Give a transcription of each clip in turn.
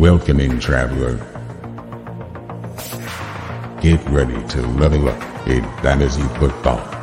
Welcoming traveler. Get ready to level up in fantasy football.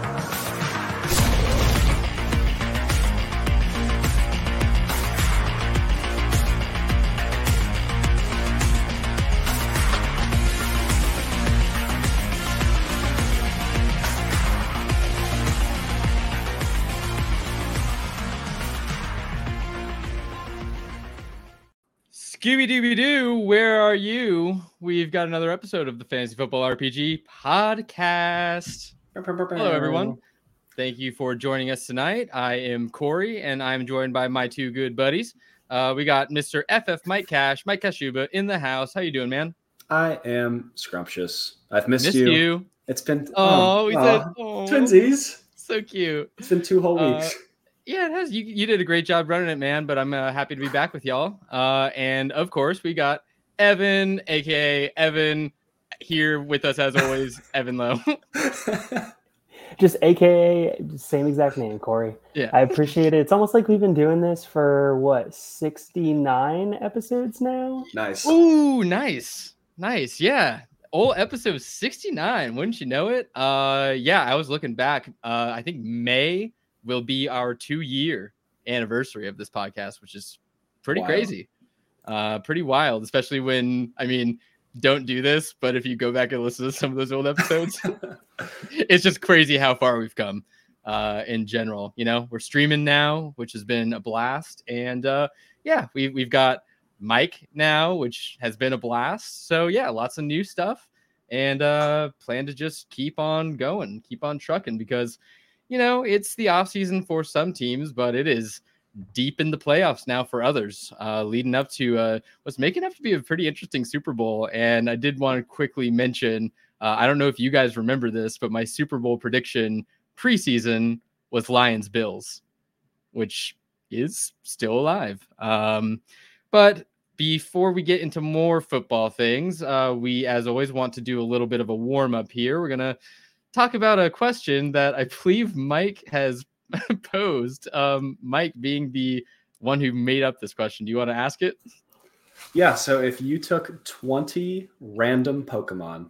We've got another episode of the Fantasy Football RPG podcast. Hello, everyone. Thank you for joining us tonight. I am Corey, and I'm joined by my two good buddies. Uh, we got Mr. FF Mike Cash, Mike Kashuba in the house. How you doing, man? I am scrumptious. I've missed, Missed you. you. It's been Oh, we said aw, oh, twinsies. so cute. It's been two whole Uh, weeks. Yeah, it has. You, you did a great job running it, man. But I'm uh, happy to be back with y'all. Uh, and of course, we got Evan, aka Evan, here with us as always. Evan Lowe. just AKA same exact name, Corey. Yeah. I appreciate it. It's almost like we've been doing this for what 69 episodes now. nice. Ooh, nice, nice. Yeah, old episode 69. Wouldn't you know it? Uh, yeah. I was looking back. Uh, I think May will be our two-year anniversary of this podcast, which is pretty Wild. crazy. Uh, pretty wild, especially when I mean. Don't do this, but if you go back and listen to some of those old episodes, it's just crazy how far we've come uh in general you know we're streaming now which has been a blast and uh yeah we, we've got mike now which has been a blast so yeah lots of new stuff and uh plan to just keep on going keep on trucking because you know it's the off season for some teams but it is deep in the playoffs now for others uh leading up to uh what's making up to be a pretty interesting super bowl and i did want to quickly mention uh, I don't know if you guys remember this, but my Super Bowl prediction preseason was Lions Bills, which is still alive. Um, but before we get into more football things, uh, we, as always, want to do a little bit of a warm up here. We're going to talk about a question that I believe Mike has posed. Um, Mike being the one who made up this question. Do you want to ask it? yeah. So if you took 20 random Pokemon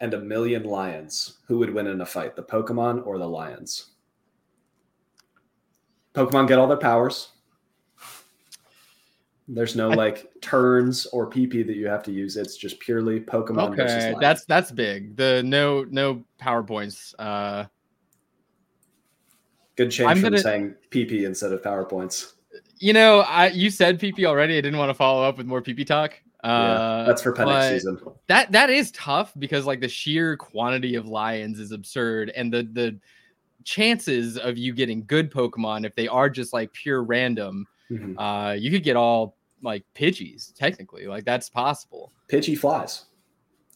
and a million lions, who would win in a fight, the Pokemon or the lions? Pokemon get all their powers. There's no like turns or PP that you have to use. It's just purely Pokemon Okay, that's that's big. The no no powerpoints. Uh, good change I'm from gonna- saying PP instead of PowerPoints. you know, I you said PP already. I didn't want to follow up with more PP talk. yeah, Uh, that's for Penix season. That that is tough because like the sheer quantity of lions is absurd, and the the chances of you getting good Pokemon if they are just like pure random, Mhm. uh, you could get all like Pidgeys technically. Like that's possible. Pidgey flies.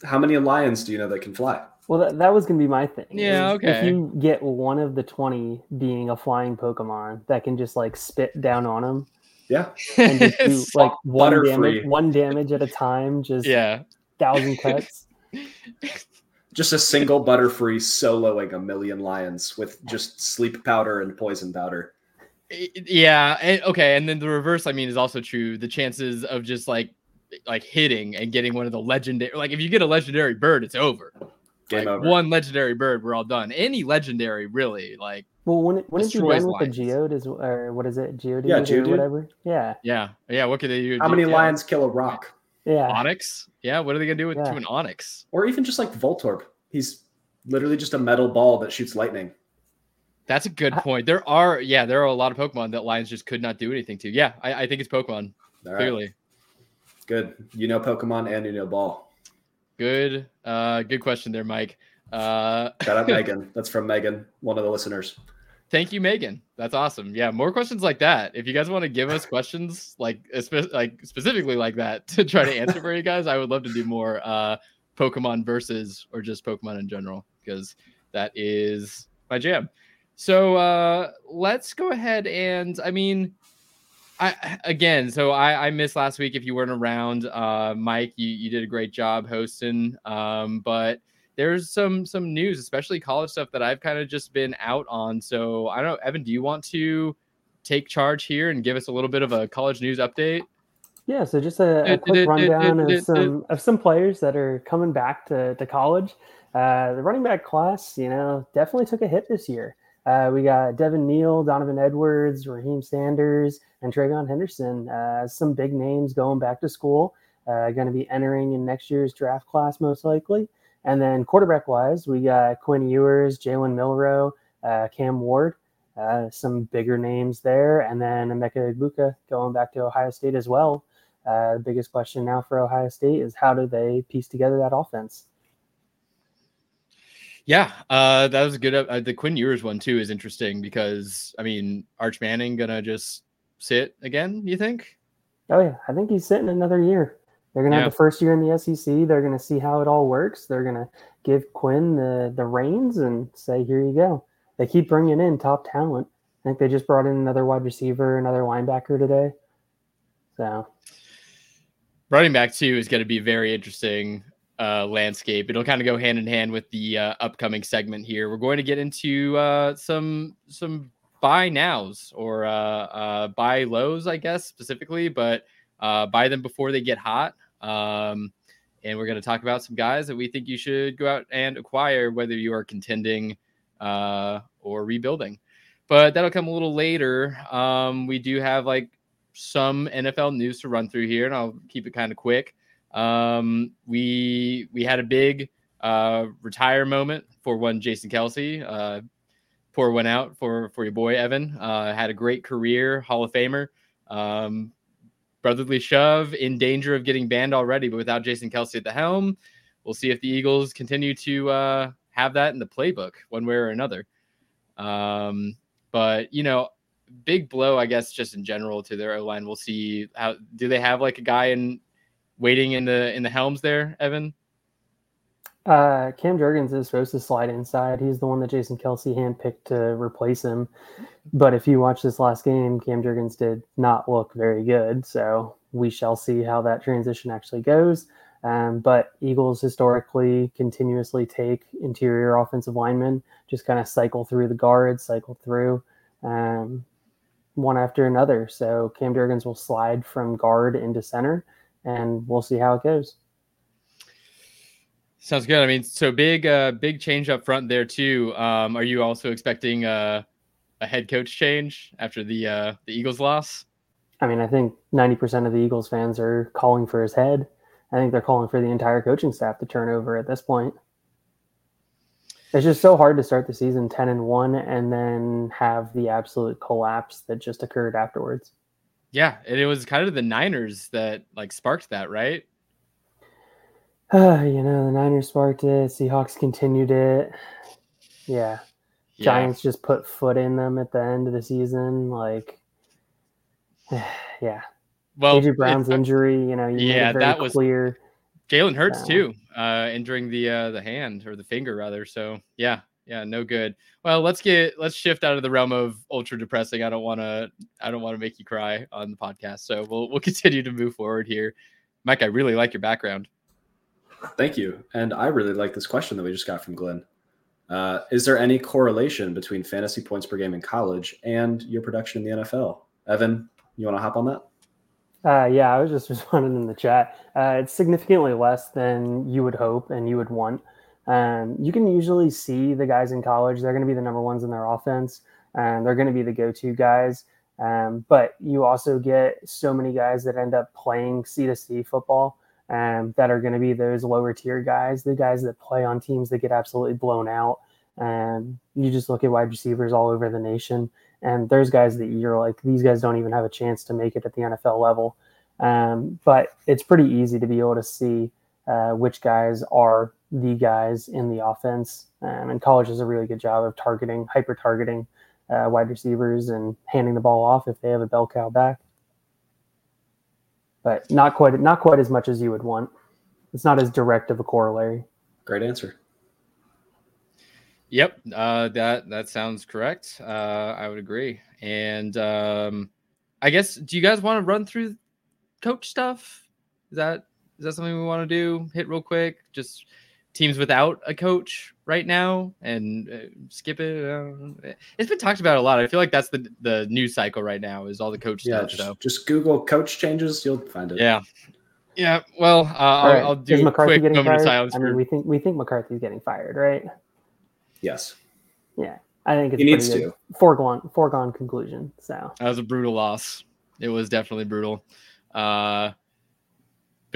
How many lions do you know that can fly? Well, that, that was going to be my thing. Yeah, okay. If you get one of the 20 being a flying Pokemon that can just like spit down on them Yeah, and just do like one Butterfree. damage, one damage at a time, just yeah. thousand cuts. just a single Butterfree soloing a million lions with just sleep powder and poison powder. Yeah and, okay and then the reverse i mean is also true the chances of just like like hitting and getting one of the legendary like if you get a legendary bird it's over Game Like, over. one legendary bird we're all done any legendary really like Well, when it, when it's Destroys done with lions. the Geode is or what is it? Geode Yeah, or whatever. Yeah, yeah yeah what could they do How many Yeah. lions kill a rock? yeah. Onix yeah what are they gonna do with Yeah. to an Onix Or even just like Voltorb. He's literally just a metal ball that shoots lightning. that's a good I- point there are yeah there are a lot of pokemon that lions just could not do anything to yeah i, I think it's pokemon All right. clearly Good. You know Pokemon and you know ball. Good uh good question there mike uh Shout out Megan. That's from Megan, one of the listeners. Thank you, Megan. That's awesome. Yeah, more questions like that. If you guys want to give us questions like like specifically like that to try to answer for you guys, I would love to do more uh Pokemon versus or just Pokemon in general because that is my jam. So uh let's go ahead and I mean I again, so I I missed last week if you weren't around. Uh Mike, you you did a great job hosting. Um but there's some some news, especially college stuff that I've kind of just been out on. So I don't know, Evan, do you want to take charge here and give us a little bit of a college news update? Yeah, so just a, a quick rundown of some of some players that are coming back to, to college. Uh, the running back class, you know, definitely took a hit this year. Uh, we got Devin Neal, Donovan Edwards, Raheim Sanders, and TreVeyon Henderson. Uh, some big names going back to school, uh, going to be entering in next year's draft class most likely. And then quarterback wise, we got Quinn Ewers, Jalen Milroe, uh, Cam Ward, uh, some bigger names there, and then Emeka Egbuka going back to Ohio State as well. Uh, the biggest question now for Ohio State is how do they piece together that offense? Yeah, uh, that was a good. Uh, the Quinn Ewers one too is interesting because I mean, Arch Manning gonna just sit again? You think? Oh yeah, I think he's sitting another year. They're gonna yeah. have the first year in the SEC. They're gonna see how it all works. They're gonna give Quinn the the reins and say, "Here you go." They keep bringing in top talent. I think they just brought in another wide receiver, another linebacker today. So running back two is going to be very interesting uh, landscape. It'll kind of go hand in hand with the uh, upcoming segment here. We're going to get into uh, some some buy nows or uh, uh, buy lows, I guess specifically, but uh, buy them before they get hot. Um, and we're going to talk about some guys that we think you should go out and acquire, whether you are contending uh, or rebuilding. But that'll come a little later. Um, we do have like some NFL news to run through here, and I'll keep it kind of quick. Um, we we had a big uh, retire moment for one Jason Kelce. Uh, pour one out for for your boy Evan. Uh, had a great career, Hall of Famer. Um, brotherly shove in danger of getting banned already, but without Jason Kelce at the helm, we'll see if the Eagles continue to uh, have that in the playbook one way or another. Um, but you know, big blow, I guess, just in general to their O line. We'll see how do they have like a guy in waiting in the in the helms there, Evan. Uh, Cam Jurgens is supposed to slide inside. He's the one that Jason Kelce handpicked to replace him. But if you watch this last game, Cam Jurgens did not look very good. So we shall see how that transition actually goes. Um, but Eagles historically continuously take interior offensive linemen, just kind of cycle through the guards, cycle through um, one after another. So Cam Jurgens will slide from guard into center, and we'll see how it goes. Sounds good. I mean, so big, uh, big change up front there too. Um, are you also expecting uh, a head coach change after the uh, the Eagles loss? I mean, I think ninety percent of the Eagles fans are calling for his head. I think they're calling for the entire coaching staff to turn over at this point. It's just so hard to start the season 10 and 1 and then have the absolute collapse that just occurred afterwards. Yeah, and it was kind of the Niners that like sparked that, right? Uh, you know, the Niners sparked it, Seahawks continued it. Yeah. yeah. Giants just put foot in them at the end of the season like yeah well, AJ Brown's injury, you know, you yeah, that was clear. Jalen Hurts too, uh, injuring the uh, the hand or the finger rather. So yeah, yeah, no good. Well, let's get let's shift out of the realm of ultra depressing. I don't want to I don't want to make you cry on the podcast. So we'll we'll continue to move forward here. Mike, I really like your background. Thank you, and I really like this question that we just got from Glenn. Uh, is there any correlation between fantasy points per game in college and your production in the NFL? Evan, you want to hop on that? Uh, yeah, I was just responding in the chat. Uh, it's significantly less than you would hope and you would want. Um, you can usually see the guys in college; they're going to be the number ones in their offense, and they're going to be the go-to guys. Um, but you also get so many guys that end up playing C to C football um, that are going to be those lower tier guys, the guys that play on teams that get absolutely blown out. And you just look at wide receivers all over the nation. And there's guys that you're like, these guys don't even have a chance to make it at the NFL level. Um, but it's pretty easy to be able to see uh, which guys are the guys in the offense. Um, and college does a really good job of targeting, hyper targeting uh, wide receivers and handing the ball off if they have a bell cow back. But not quite, not quite as much as you would want. It's not as direct of a corollary. Great answer. Yep, uh, that that sounds correct. Uh, I would agree. And um, I guess, do you guys want to run through coach stuff? Is that is that something we want to do? Hit real quick, just teams without a coach right now and uh, skip it. Uh, it's been talked about a lot. I feel like that's the the news cycle right now is all the coach Yeah, stuff. just, so just Google coach changes, you'll find it. yeah, yeah. Well, uh, I'll, All right. I'll do Is McCarthy quick getting moment of fired? silence I for. mean, we think we think McCarthy's getting fired, right? Yes. Yeah, I think it's He needs pretty to. foregone foregone conclusion. So that was a brutal loss. It was definitely brutal. Uh,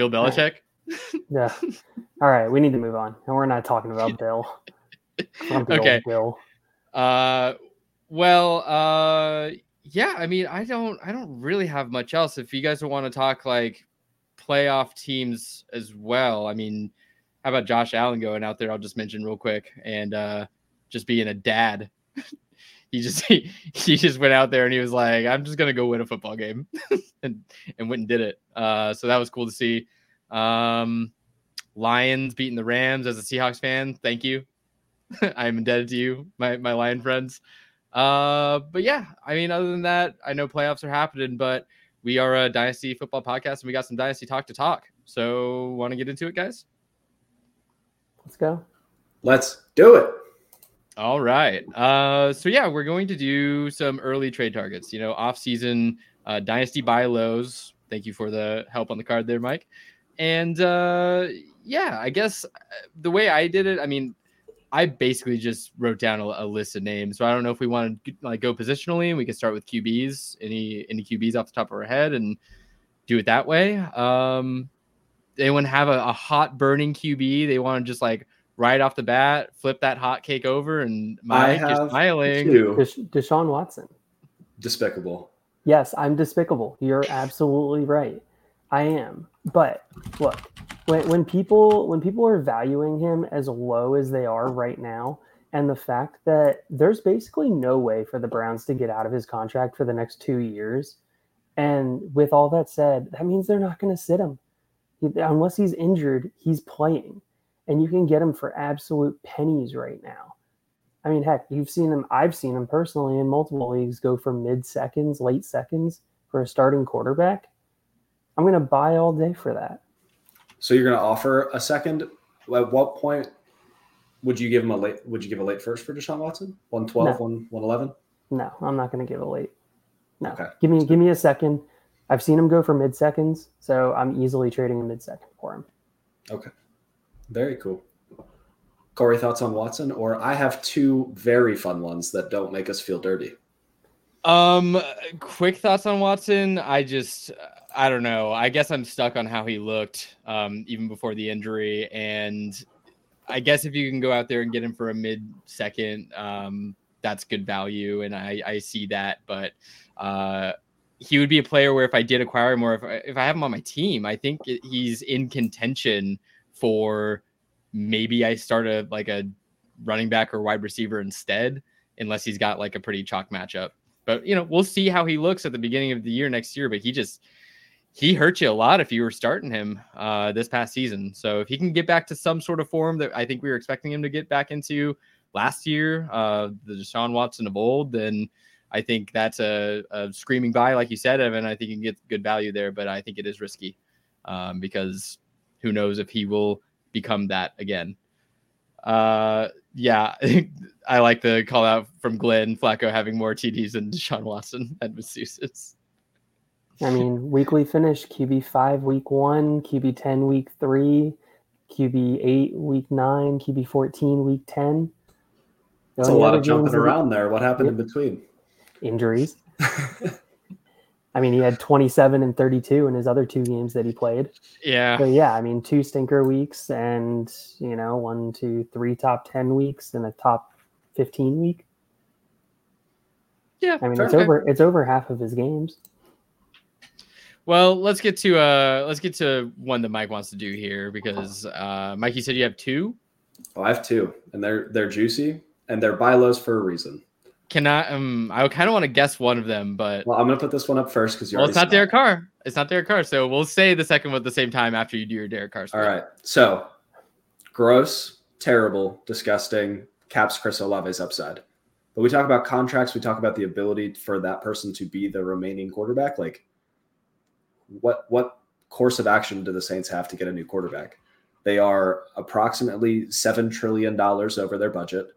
Bill. Belichick. yeah. All right, we need to move on, and we're not talking about Bill. Okay. Bill. Uh, well, uh, yeah. I mean, I don't, I don't really have much else. If you guys want to talk like playoff teams as well, I mean, how about Josh Allen going out there? I'll just mention real quick and uh, just being a dad. he just he, he just went out there and he was like, I'm just gonna go win a football game, and and went and did it. Uh, so that was cool to see. Um, Lions beating the Rams as a Seahawks fan. Thank you. I'm indebted to you, my my Lion friends. Uh, but yeah, I mean, other than that, I know playoffs are happening, but we are a dynasty football podcast and we got some dynasty talk to talk. So, want to get into it, guys? Let's go. Let's do it. All right. Uh, so yeah, we're going to do some early trade targets. You know, off-season uh, dynasty buy lows. Thank you for the help on the card there, Mike. And uh, yeah, I guess uh, the way I did it, I mean, I basically just wrote down a, a list of names. So I don't know if we want to like go positionally, and we can start with QBs. Any any QBs off the top of our head, and do it that way. Um, anyone have a, a hot burning QB they want to just like right off the bat flip that hot cake over and Mike, you're have smiling. Two. Desha- Deshaun Watson. Despicable. Yes, I'm despicable. You're absolutely right. I am. But look, when, when people when people are valuing him as low as they are right now, and the fact that there's basically no way for the Browns to get out of his contract for the next two years, and with all that said, that means they're not going to sit him unless he's injured. He's playing, and you can get them for absolute pennies right now. I mean, heck, you've seen them. I've seen them personally in multiple leagues go for mid seconds, late seconds for a starting quarterback. I'm going to buy all day for that. So you're going to offer a second. At what point would you give him a late? Would you give a late first for Deshaun Watson? 112, no. 111? No, I'm not going to give a late. No, Okay. give me give me a second. I've seen him go for mid seconds, so I'm easily trading a mid second for him. Okay. Very cool. Corey, thoughts on Watson? Or I have two very fun ones that don't make us feel dirty. Um, quick thoughts on Watson. I just, I don't know. I guess I'm stuck on how he looked, um, even before the injury. And I guess if you can go out there and get him for a mid second, um, that's good value. And I, I see that. But, uh, he would be a player where if I did acquire him or if I, if I have him on my team, I think he's in contention for maybe I start a like a running back or wide receiver instead, unless he's got like a pretty chalk matchup. But you know, we'll see how he looks at the beginning of the year next year. But he just he hurt you a lot if you were starting him uh, this past season. So if he can get back to some sort of form that I think we were expecting him to get back into last year, uh, the Deshaun Watson of old, then I think that's a, a screaming buy, like you said, Evan. I think you can get good value there, but I think it is risky um, because who knows if he will become that again. Uh, yeah, I like the call out from Glenn Flacco having more TDs than Deshaun Watson at Massachusetts. I mean, weekly finish QB five week one, QB ten week three, QB eight week nine, QB fourteen week ten. The That's a lot of jumping games that he- around there. What happened Yep. in between? Injuries. I mean, he had 27 and 32 in his other two games that he played. Yeah, So yeah, I mean, two stinker weeks and you know, one, two, three top 10 weeks and a top 15 week. yeah. I mean, Fair. it's over. It's over half of his games. Well, let's get to uh, let's get to one that Mike wants to do here because uh, Mike, you said you have two. Oh, I have two, and they're they're juicy and they're buy lows for a reason. Can I? Um, I kind of want to guess one of them, but Well, I'm gonna put this one up first because you. well, it's not. Derek Carr. It's not Derek Carr. So we'll say the second one at the same time after you do your Derek Carr. All right. So, gross, terrible, disgusting. Caps Chris Olave's upside. But we talk about contracts. We talk about the ability for that person to be the remaining quarterback. Like, what what course of action do the Saints have to get a new quarterback? They are approximately seven trillion dollars over their budget.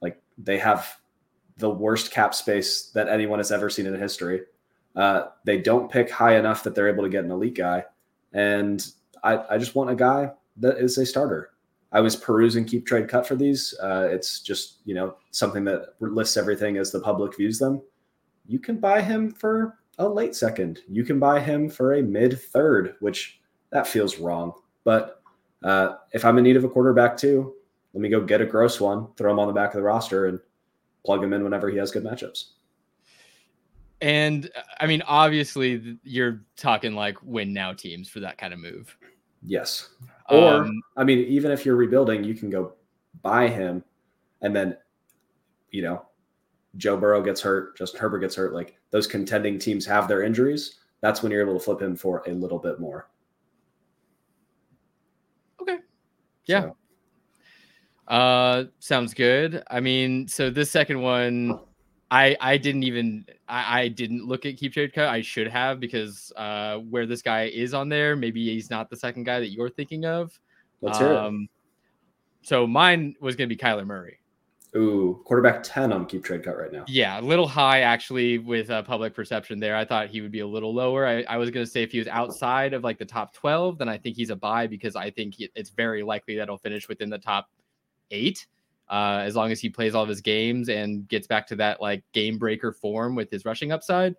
Like they have the worst cap space that anyone has ever seen in history. Uh, they don't pick high enough that they're able to get an elite guy, and I, I just want a guy that is a starter. I was perusing keep trade cut for these. Uh, it's just you know something that lists everything as the public views them. You can buy him for a late second. You can buy him for a mid third, which that feels wrong. But uh, if I'm in need of a quarterback too, let me go get a gross one, throw him on the back of the roster, and plug him in whenever he has good matchups. And I mean, obviously, you're talking like win now teams for that kind of move. Yes. Or, um, I mean, even if you're rebuilding, you can go buy him and then, you know, Joe Burrow gets hurt, Justin Herbert gets hurt. Like those contending teams have their injuries. That's when you're able to flip him for a little bit more. Okay. Yeah. So. Uh, sounds good. I mean, so this second one, I I didn't even I, I didn't look at keep trade cut. I should have because uh, where this guy is on there, maybe he's not the second guy that you're thinking of. Let's hear um, it. So mine was going to be Kyler Murray. Ooh, quarterback 10 on keep trade cut right now. Yeah, a little high actually with uh, public perception there. I thought he would be a little lower. I, I was going to say if he was outside of like the top 12, then I think he's a buy because I think he, it's very likely that he'll finish within the top eight uh, as long as he plays all of his games and gets back to that like game breaker form with his rushing upside.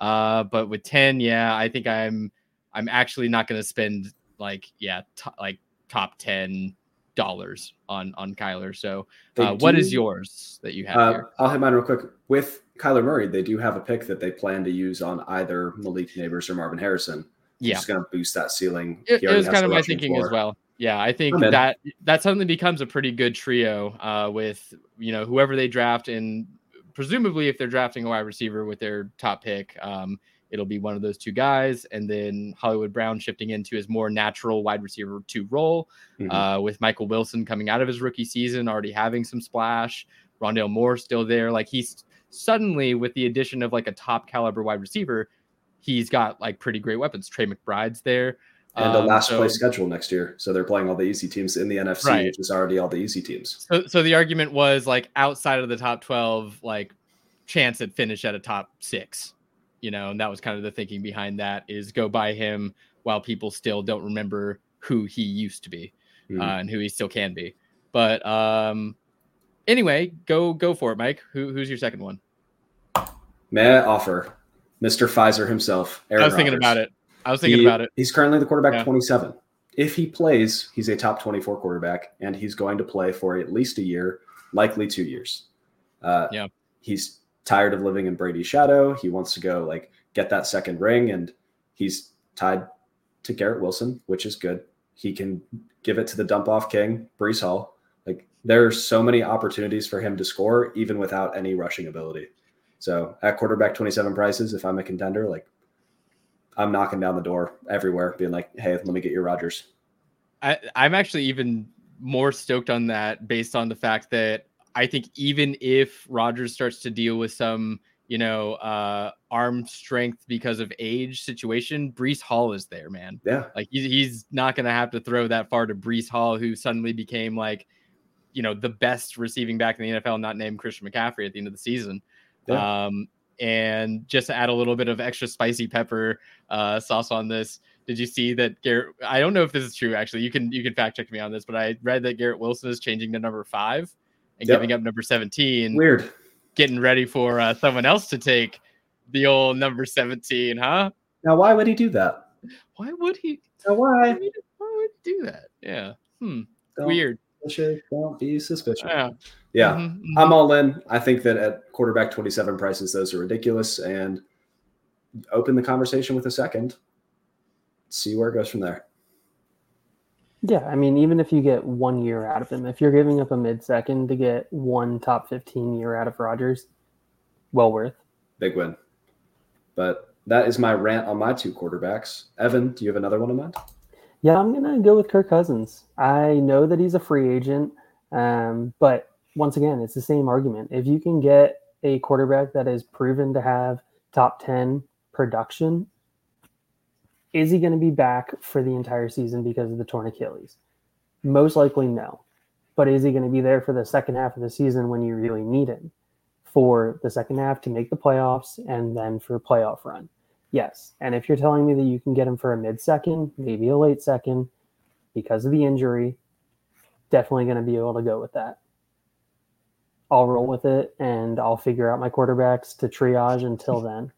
Uh, but with 10, yeah, I think I'm I'm actually not going to spend like yeah, t- like top 10 dollars on on Kyler. So, uh, what is yours that you have uh, here? I'll hit mine real quick. With Kyler Murray, they do have a pick that they plan to use on either Malik Nabers or Marvin Harrison. Yeah, just going to boost that ceiling. It, it was kind of my thinking floor. as well. Yeah, I think that that suddenly becomes a pretty good trio uh, with you know whoever they draft and presumably if they're drafting a wide receiver with their top pick. Um, it'll be one of those two guys, and then Hollywood Brown shifting into his more natural wide receiver two role, mm-hmm. uh, with Michael Wilson coming out of his rookie season already having some splash. Rondale Moore still there, like he's suddenly with the addition of like a top caliber wide receiver, he's got like pretty great weapons. Trey McBride's there. And a um, last so, place schedule next year. So they're playing all the easy teams in the NFC, right. which is already all the easy teams. So, so the argument was like outside of the top 12, like chance at finish at a top six you know, and that was kind of the thinking behind that is go by him while people still don't remember who he used to be mm-hmm. uh, and who he still can be. But um, anyway, go go for it, Mike. Who, who's your second one? May I offer Mr. Pfizer himself? Aaron I was thinking about it. I was thinking he, about it. He's currently the quarterback yeah. 27. If he plays, he's a top 24 quarterback, and he's going to play for at least a year, likely two years. Uh, yeah. He's tired of living in Brady's shadow. He wants to go like get that second ring, and he's tied to Garrett Wilson, which is good. He can give it to the dump off king, Breece Hall. Like there are so many opportunities for him to score, even without any rushing ability. So at quarterback 27 prices, if I'm a contender, like I'm knocking down the door everywhere, being like, hey, let me get your Rodgers. I, I'm actually even more stoked on that based on the fact that I think even if Rodgers starts to deal with some, you know, uh, arm strength because of age situation, Breece Hall is there, man. Yeah. Like he's, he's not going to have to throw that far to Breece Hall, who suddenly became like, you know, the best receiving back in the NFL, not named Christian McCaffrey at the end of the season. Yeah. Um, and just add a little bit of extra spicy pepper uh, sauce on this, did you see that Garrett? I don't know if this is true. Actually, you can you can fact check me on this, but I read that Garrett Wilson is changing to number five and yep. giving up number 17. Weird. Getting ready for uh, someone else to take the old number 17, huh? Now, why would he do that? Why would he? Now, why? Why would he do that? Yeah. Hmm. Don't Weird. Don't be suspicious. Yeah. Yeah. Mm-hmm, mm-hmm. I'm all in. I think that at quarterback 27 prices, those are ridiculous. And open the conversation with a second. See where it goes from there. Yeah, I mean, even if you get one year out of him, if you're giving up a mid second to get one top 15 year out of Rodgers, well worth. Big win. But that is my rant on my two quarterbacks. Evan, do you have another one in mind? Yeah, I'm going to go with Kirk Cousins. I know that he's a free agent, um, but once again, it's the same argument. If you can get a quarterback that is proven to have top 10 production is he going to be back for the entire season because of the torn Achilles? Most likely, no. But is he going to be there for the second half of the season when you really need him? For the second half to make the playoffs and then for playoff run? Yes. And if you're telling me that you can get him for a mid second, maybe a late second, because of the injury, definitely going to be able to go with that. I'll roll with it and I'll figure out my quarterbacks to triage until then.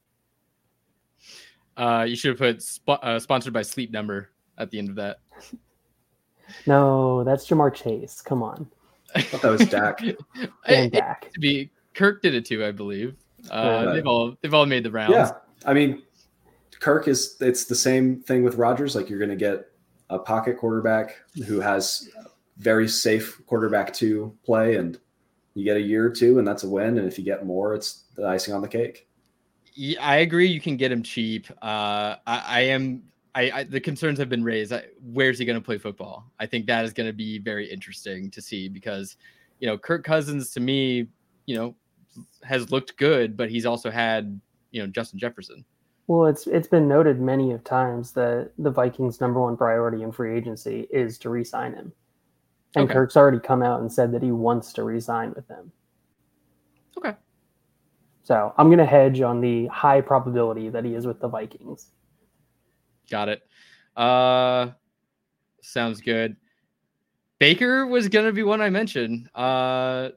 Uh, you should have put sp- uh, sponsored by Sleep Number at the end of that. No, that's Ja'Marr Chase. Come on. I thought that was Dak. And Dak. to be Kirk did it too, I believe. Uh, Yeah. they've all they've all made the rounds. Yeah, I mean, Kirk is. It's the same thing with Rodgers. Like you're going to get a pocket quarterback who has very safe quarterback to play, and you get a year or two, and that's a win. And if you get more, it's the icing on the cake. Yeah, I agree. You can get him cheap. Uh, I, I am. I, I the concerns have been raised. I, where's he going to play football? I think that is going to be very interesting to see because, you know, Kirk Cousins to me, you know, has looked good, but he's also had you know Justin Jefferson. Well, it's it's been noted many of times that the Vikings' number one priority in free agency is to re-sign him, and Okay. Kirk's already come out and said that he wants to re-sign with them. Okay. So I'm going to hedge on the high probability that he is with the Vikings. Got it. Uh, sounds good. Baker was going to be one I mentioned. Uh,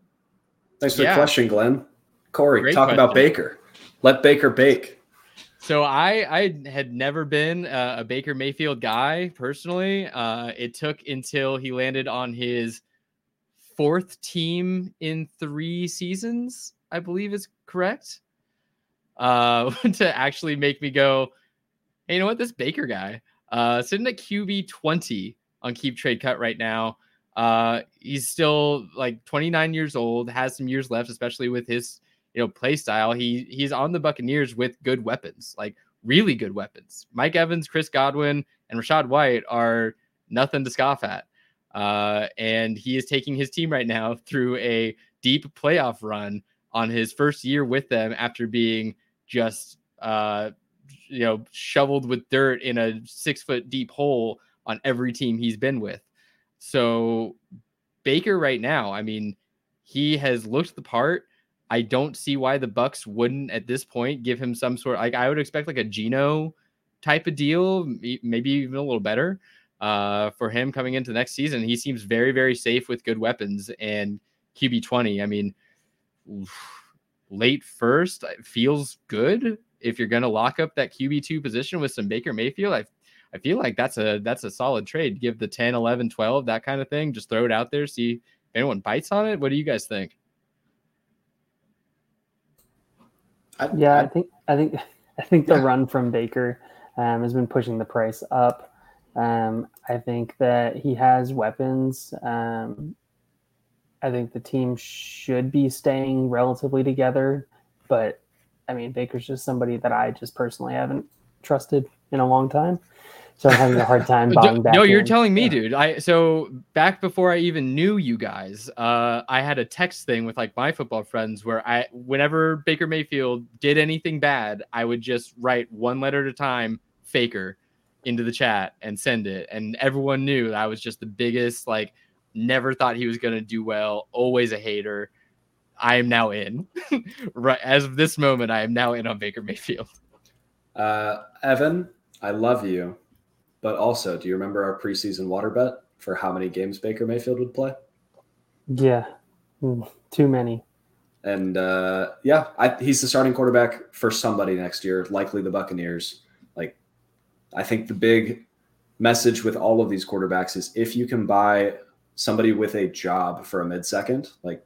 Thanks for Yeah. the question, Glenn. Corey, Great talk about. Baker. Let Baker bake. So I I had never been a, a Baker Mayfield guy personally. Uh, it took until he landed on his fourth team in three seasons, I believe is correct, uh, to actually make me go, hey, you know what? This Baker guy, uh, sitting at QB twenty on Keep Trade Cut right now. Uh, he's still like 29 years old, has some years left, especially with his you know play style. He he's on the Buccaneers with good weapons, like really good weapons. Mike Evans, Chris Godwin, and Rachaad White are nothing to scoff at. Uh, and he is taking his team right now through a deep playoff run on his first year with them after being just uh, you know shoveled with dirt in a six foot deep hole on every team he's been with. So Baker right now, I mean, he has looked the part. I don't see why the Bucs wouldn't at this point give him some sort like I would expect like a Geno type of deal, maybe even a little better uh, for him coming into next season. He seems very very safe with good weapons and QB twenty. I mean, late first feels good if you're going to lock up that QB two position with some Baker Mayfield. I I feel like that's a that's a solid trade. Give the 10, 11, 12, that kind of thing. Just throw it out there, see if anyone bites on it. What do you guys think? I, Yeah, I I- think I think I think the Yeah. run from Baker um, has been pushing the price up. Um, I think that he has weapons. Um, I think the team should be staying relatively together, but I mean Baker's just somebody that I just personally haven't trusted in a long time, so I'm having a hard time No, buying back. no, you're in. telling me, Yeah. dude. I so back before I even knew you guys, uh, I had a text thing with like my football friends where I, whenever Baker Mayfield did anything bad, I would just write one letter at a time, Faker, into the chat and send it, and everyone knew that I was just the biggest like. Never thought he was gonna do well. Always a hater. I am now in. right as of this moment, I am now in on Baker Mayfield. Uh, Evan, I love you, but also, do you remember our preseason water bet for how many games Baker Mayfield would play? Yeah, Mm, too many. And uh, yeah, I, he's the starting quarterback for somebody next year, likely the Buccaneers. Like, I think the big message with all of these quarterbacks is if you can buy somebody with a job for a mid second, like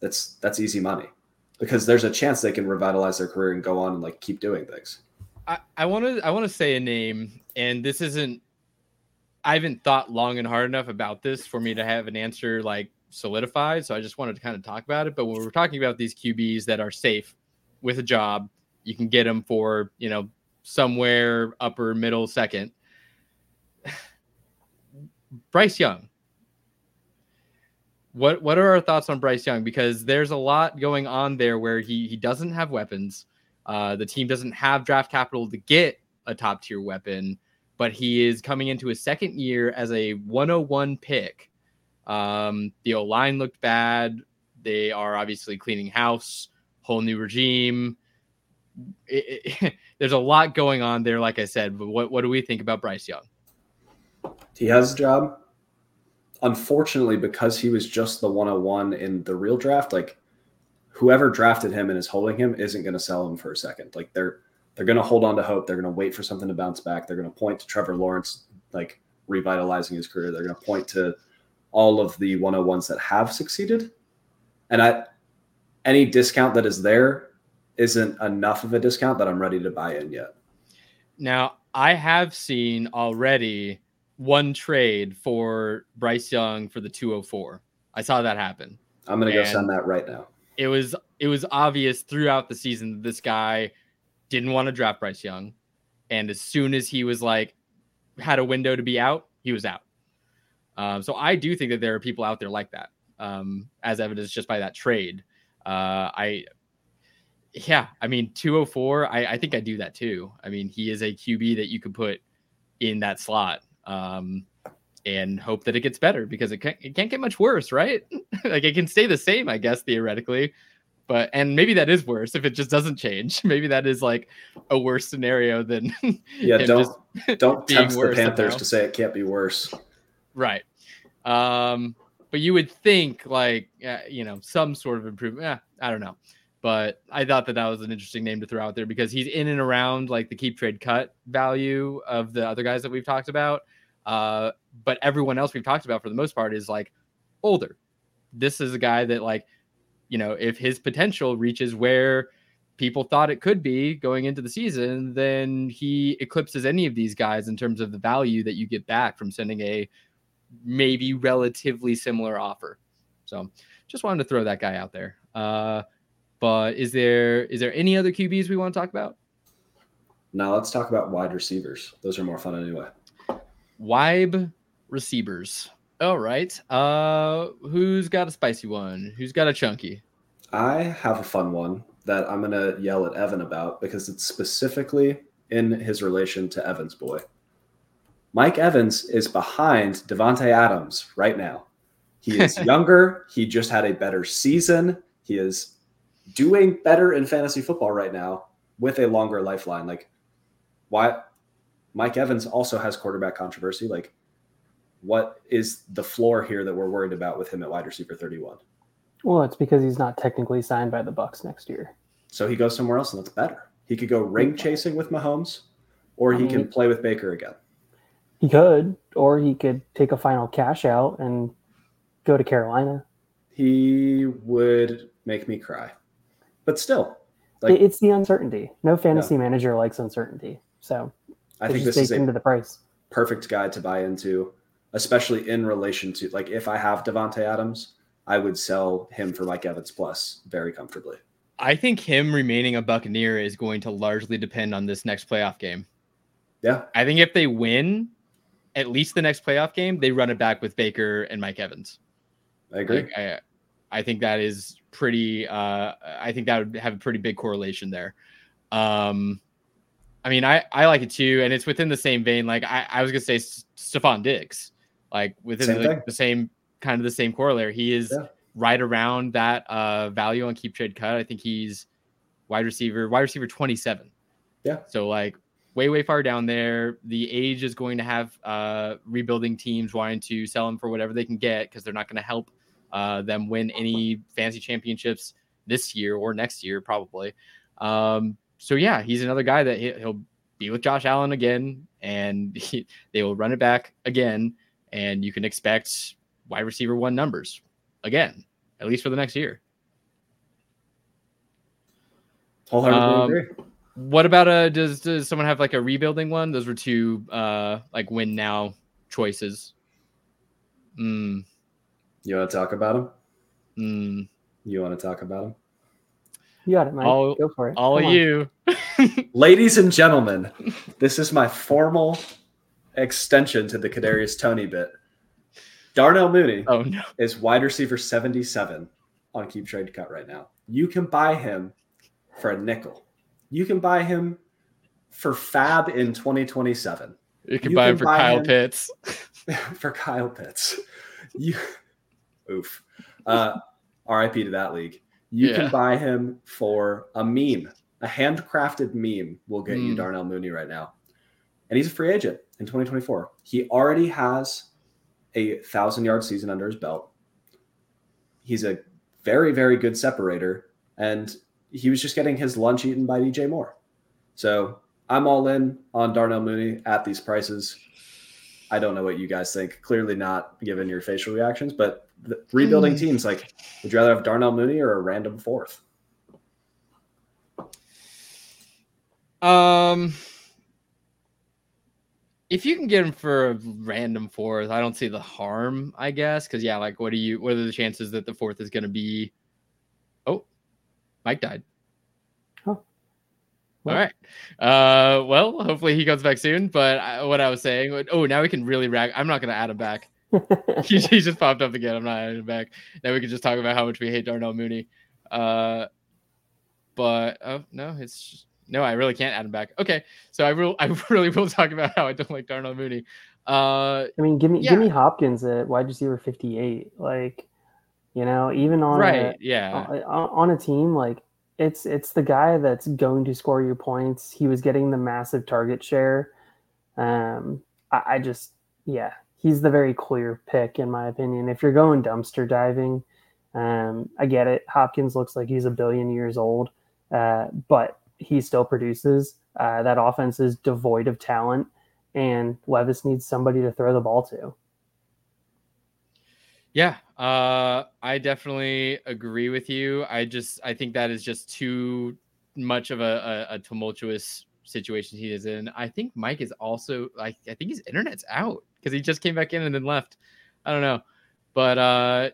that's that's easy money because there's a chance they can revitalize their career and go on and like keep doing things. I, I want to I want to say a name, and this isn't. I haven't thought long and hard enough about this for me to have an answer like solidified. So I just wanted to kind of talk about it. But when we're talking about these QBs that are safe with a job, you can get them for you know somewhere upper middle second. Bryce Young. What what are our thoughts on Bryce Young? Because there's a lot going on there where he he doesn't have weapons. Uh, the team doesn't have draft capital to get a top tier weapon. But he is coming into his second year as a 101 pick. Um, the O line looked bad. They are obviously cleaning house, whole new regime. It, it, there's a lot going on there, like I said. But what, what do we think about Bryce Young? He has a job. Unfortunately, because he was just the 101 in the real draft, like whoever drafted him and is holding him isn't going to sell him for a second. Like they're they're going to hold on to hope. They're going to wait for something to bounce back. They're going to point to Trevor Lawrence like revitalizing his career. They're going to point to all of the 101s that have succeeded. And I any discount that is there isn't enough of a discount that I'm ready to buy in yet. Now, I have seen already one trade for Bryce Young for the 204. I saw that happen. I'm going to go send that right now. It was it was obvious throughout the season that this guy didn't want to draft Bryce Young, and as soon as he was like had a window to be out, he was out. Um, so I do think that there are people out there like that, um, as evidenced just by that trade. Uh, I yeah, I mean, 204, I, I think I do that too. I mean, he is a QB that you could put in that slot um, and hope that it gets better because it can't, it can't get much worse, right? like it can stay the same, I guess, theoretically. But, and maybe that is worse if it just doesn't change. Maybe that is like a worse scenario than, yeah, don't, don't tempt the Panthers somehow. to say it can't be worse. Right. Um, but you would think like, uh, you know, some sort of improvement. Eh, I don't know but I thought that that was an interesting name to throw out there because he's in and around like the keep trade cut value of the other guys that we've talked about. Uh, but everyone else we've talked about for the most part is like older. This is a guy that like, you know, if his potential reaches where people thought it could be going into the season, then he eclipses any of these guys in terms of the value that you get back from sending a maybe relatively similar offer. So just wanted to throw that guy out there. Uh, but is there is there any other QBs we want to talk about? Now let's talk about wide receivers. Those are more fun anyway. Wide receivers. All right. Uh who's got a spicy one? Who's got a chunky? I have a fun one that I'm gonna yell at Evan about because it's specifically in his relation to Evans boy. Mike Evans is behind Davante Adams right now. He is younger. he just had a better season. He is doing better in fantasy football right now with a longer lifeline. Like, why? Mike Evans also has quarterback controversy. Like, what is the floor here that we're worried about with him at wide receiver 31? Well, it's because he's not technically signed by the Bucs next year. So he goes somewhere else, and that's better. He could go ring chasing with Mahomes, or he I mean, can play with Baker again. He could, or he could take a final cash out and go to Carolina. He would make me cry but still, like, it's the uncertainty. No fantasy yeah. manager likes uncertainty, so I think this is into the price. Perfect guy to buy into, especially in relation to like if I have Davante Adams, I would sell him for Mike Evans plus very comfortably. I think him remaining a Buccaneer is going to largely depend on this next playoff game. Yeah. I think if they win at least the next playoff game, they run it back with Baker and Mike Evans. I agree. Like, I, I think that is pretty. Uh, I think that would have a pretty big correlation there. Um, I mean, I I like it too, and it's within the same vein. Like I, I was gonna say Stefon Diggs, like within same the, the, same kind of the same corollary. He is yeah. right around that uh, value on keep trade cut. I think he's wide receiver, wide receiver twenty seven. Yeah. So like way way far down there. The age is going to have uh, rebuilding teams wanting to sell him for whatever they can get because they're not going to help uh, them win any fancy championships this year or next year, probably. Um, so yeah, he's another guy that he'll be with Josh Allen again, and he, they will run it back again, and you can expect wide receiver one numbers again, at least for the next year. Um, agree. What about a does does someone have like a rebuilding one? Those were two uh like win now choices. Hmm. You want to talk about them? Mm. You want to talk about them? You got it, Mike. All, Go for it. All of you. Ladies and gentlemen, this is my formal extension to the Kadarius Toney bit. Darnell Mooney oh, no. is wide receiver 77 on Keep Trade Cut right now. You can buy him for a nickel. You can buy him for fab in 2027. You can You buy can him for buy Kyle him- Pitts. for Kyle Pitts. You, oof. Uh, RIP to that league. You Yeah. can buy him for a meme, a handcrafted meme. will get you Mm. Darnell Mooney right now, and he's a free agent in 2024. He already has a thousand yard season under his belt. He's a very very good separator, and he was just getting his lunch eaten by DJ Moore. So I'm all in on Darnell Mooney at these prices. I don't know what you guys think. Clearly not given your facial reactions, but the rebuilding Mm. teams like, would you rather have Darnell Mooney or a random fourth? Um, if you can get him for a random fourth, I don't see the harm. I guess because yeah, like what do you? What are the chances that the fourth is going to be? Oh, Mike died. Oh. All right. Uh, well, hopefully he comes back soon. But I, what I was saying, oh, now we can really rag. I'm not going to add him back. he, he just popped up again. I'm not adding him back. Now we can just talk about how much we hate Darnell Mooney. Uh, but oh no, it's just, no, I really can't add him back. Okay, so I will. I really will talk about how I don't like Darnell Mooney. Uh, I mean, give me Yeah. give me Hopkins at wide receiver 58. Like, you know, even on right? a, Yeah. on on a team like it's it's the guy that's going to score your points. He was getting the massive target share. Um, I, I just yeah, he's the very clear pick in my opinion. If you're going dumpster diving, um, I get it. Hopkins looks like he's a billion years old, uh, but he still produces. Uh, that offense is devoid of talent, and Levis needs somebody to throw the ball to. Yeah, uh, I definitely agree with you. I just I think that is just too much of a, a, a tumultuous situation he is in. I think Mike is also like I think his internet's out because he just came back in and then left. I don't know, but uh,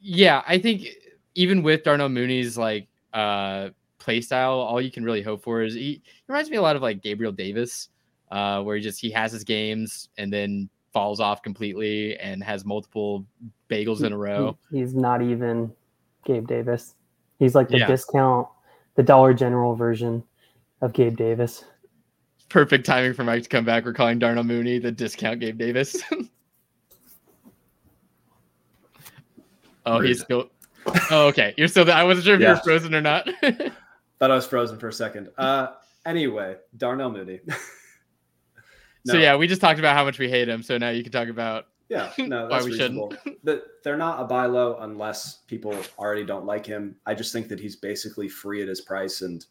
yeah, I think even with Darnell Mooney's like uh play style, all you can really hope for is he, he reminds me a lot of like Gabriel Davis, uh, where he just he has his games and then falls off completely and has multiple bagels in a row. He- he's not even Gabe Davis. He's like the Yeah. discount, the Dollar General version of Gabe Davis. Perfect timing for Mike to come back. We're calling Darnell Mooney the discount Gabe Davis. oh, Rude. he's still. Oh, okay. You're still there. I wasn't sure if you Yeah. were frozen or not. Thought I was frozen for a second. Uh, anyway, Darnell Mooney. So yeah, we just talked about how much we hate him. So now you can talk about Yeah, no, Why that's we shouldn't. reasonable. They're not a buy low unless people already don't like him. I just think that he's basically free at his price, and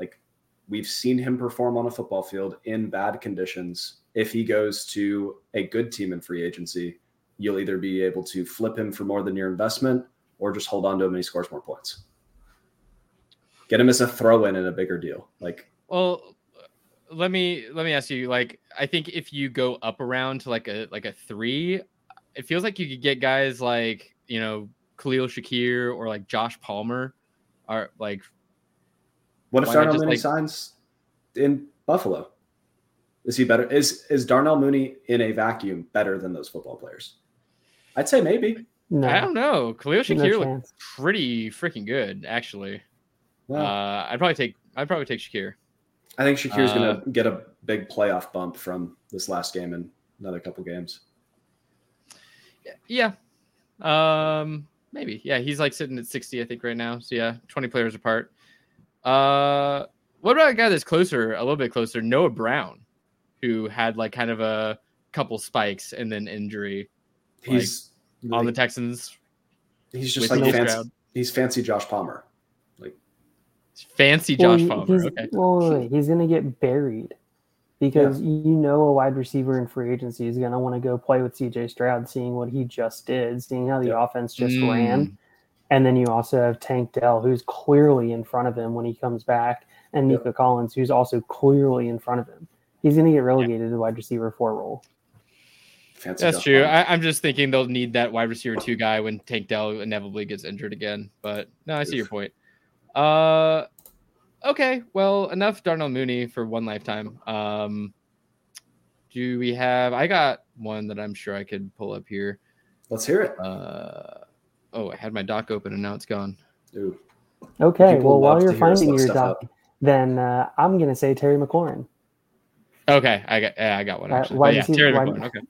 like we've seen him perform on a football field in bad conditions. If he goes to a good team in free agency, you'll either be able to flip him for more than your investment, or just hold on to him and he scores more points. Get him as a throw in in a bigger deal. Like Well, let me let me ask you. Like, I think if you go up around to like a like a three, it feels like you could get guys like you know Khalil Shakir or like Josh Palmer, are like What if Why not Darnell just, Mooney like- signs in Buffalo? Is he better? Is is Darnell Mooney in a vacuum better than those football players? I'd say maybe. No, I don't know. Khalil no Shakir looked chance. pretty freaking good actually. Well, uh, I'd probably take I'd probably take Shakir. I think Shakir's uh, going to get a big playoff bump from this last game and another couple games. Yeah. Um maybe. Yeah, he's like sitting at 60 I think right now. So yeah, 20 players apart. Uh what about a guy that's closer, a little bit closer, Noah Brown, who had like kind of a couple spikes and then injury He's on the Texans. he's just like fancy, Stroud. he's fancy Josh Palmer. Fancy Josh he- Palmer. He's, Okay. well, wait, wait, he's going to get buried because you know a wide receiver in free agency is going to want to go play with CJ Stroud, seeing what he just did, seeing how the Yeah. offense just Mm. ran. And then you also have Tank Dell, who's clearly in front of him when he comes back, and Yeah. Nico Collins, who's also clearly in front of him. He's going to get relegated to the wide receiver four role. Fancy That's true. Palmer. I, I'm just thinking they'll need that wide receiver two guy when Tank Dell inevitably gets injured again. But no, I see your point. Uh, okay. Well, enough Darnell Mooney for one lifetime. Um, do we have? I got one that I'm sure I could pull up here. Let's hear it. Uh, oh, I had my doc open and now it's gone. Ooh. Okay, well, while you're to hear us finding your stuff doc, up. then uh, I'm going to say Terry McLaurin. Okay, I got yeah, I got one Uh, wide yeah, receiver- Terry wide- Okay.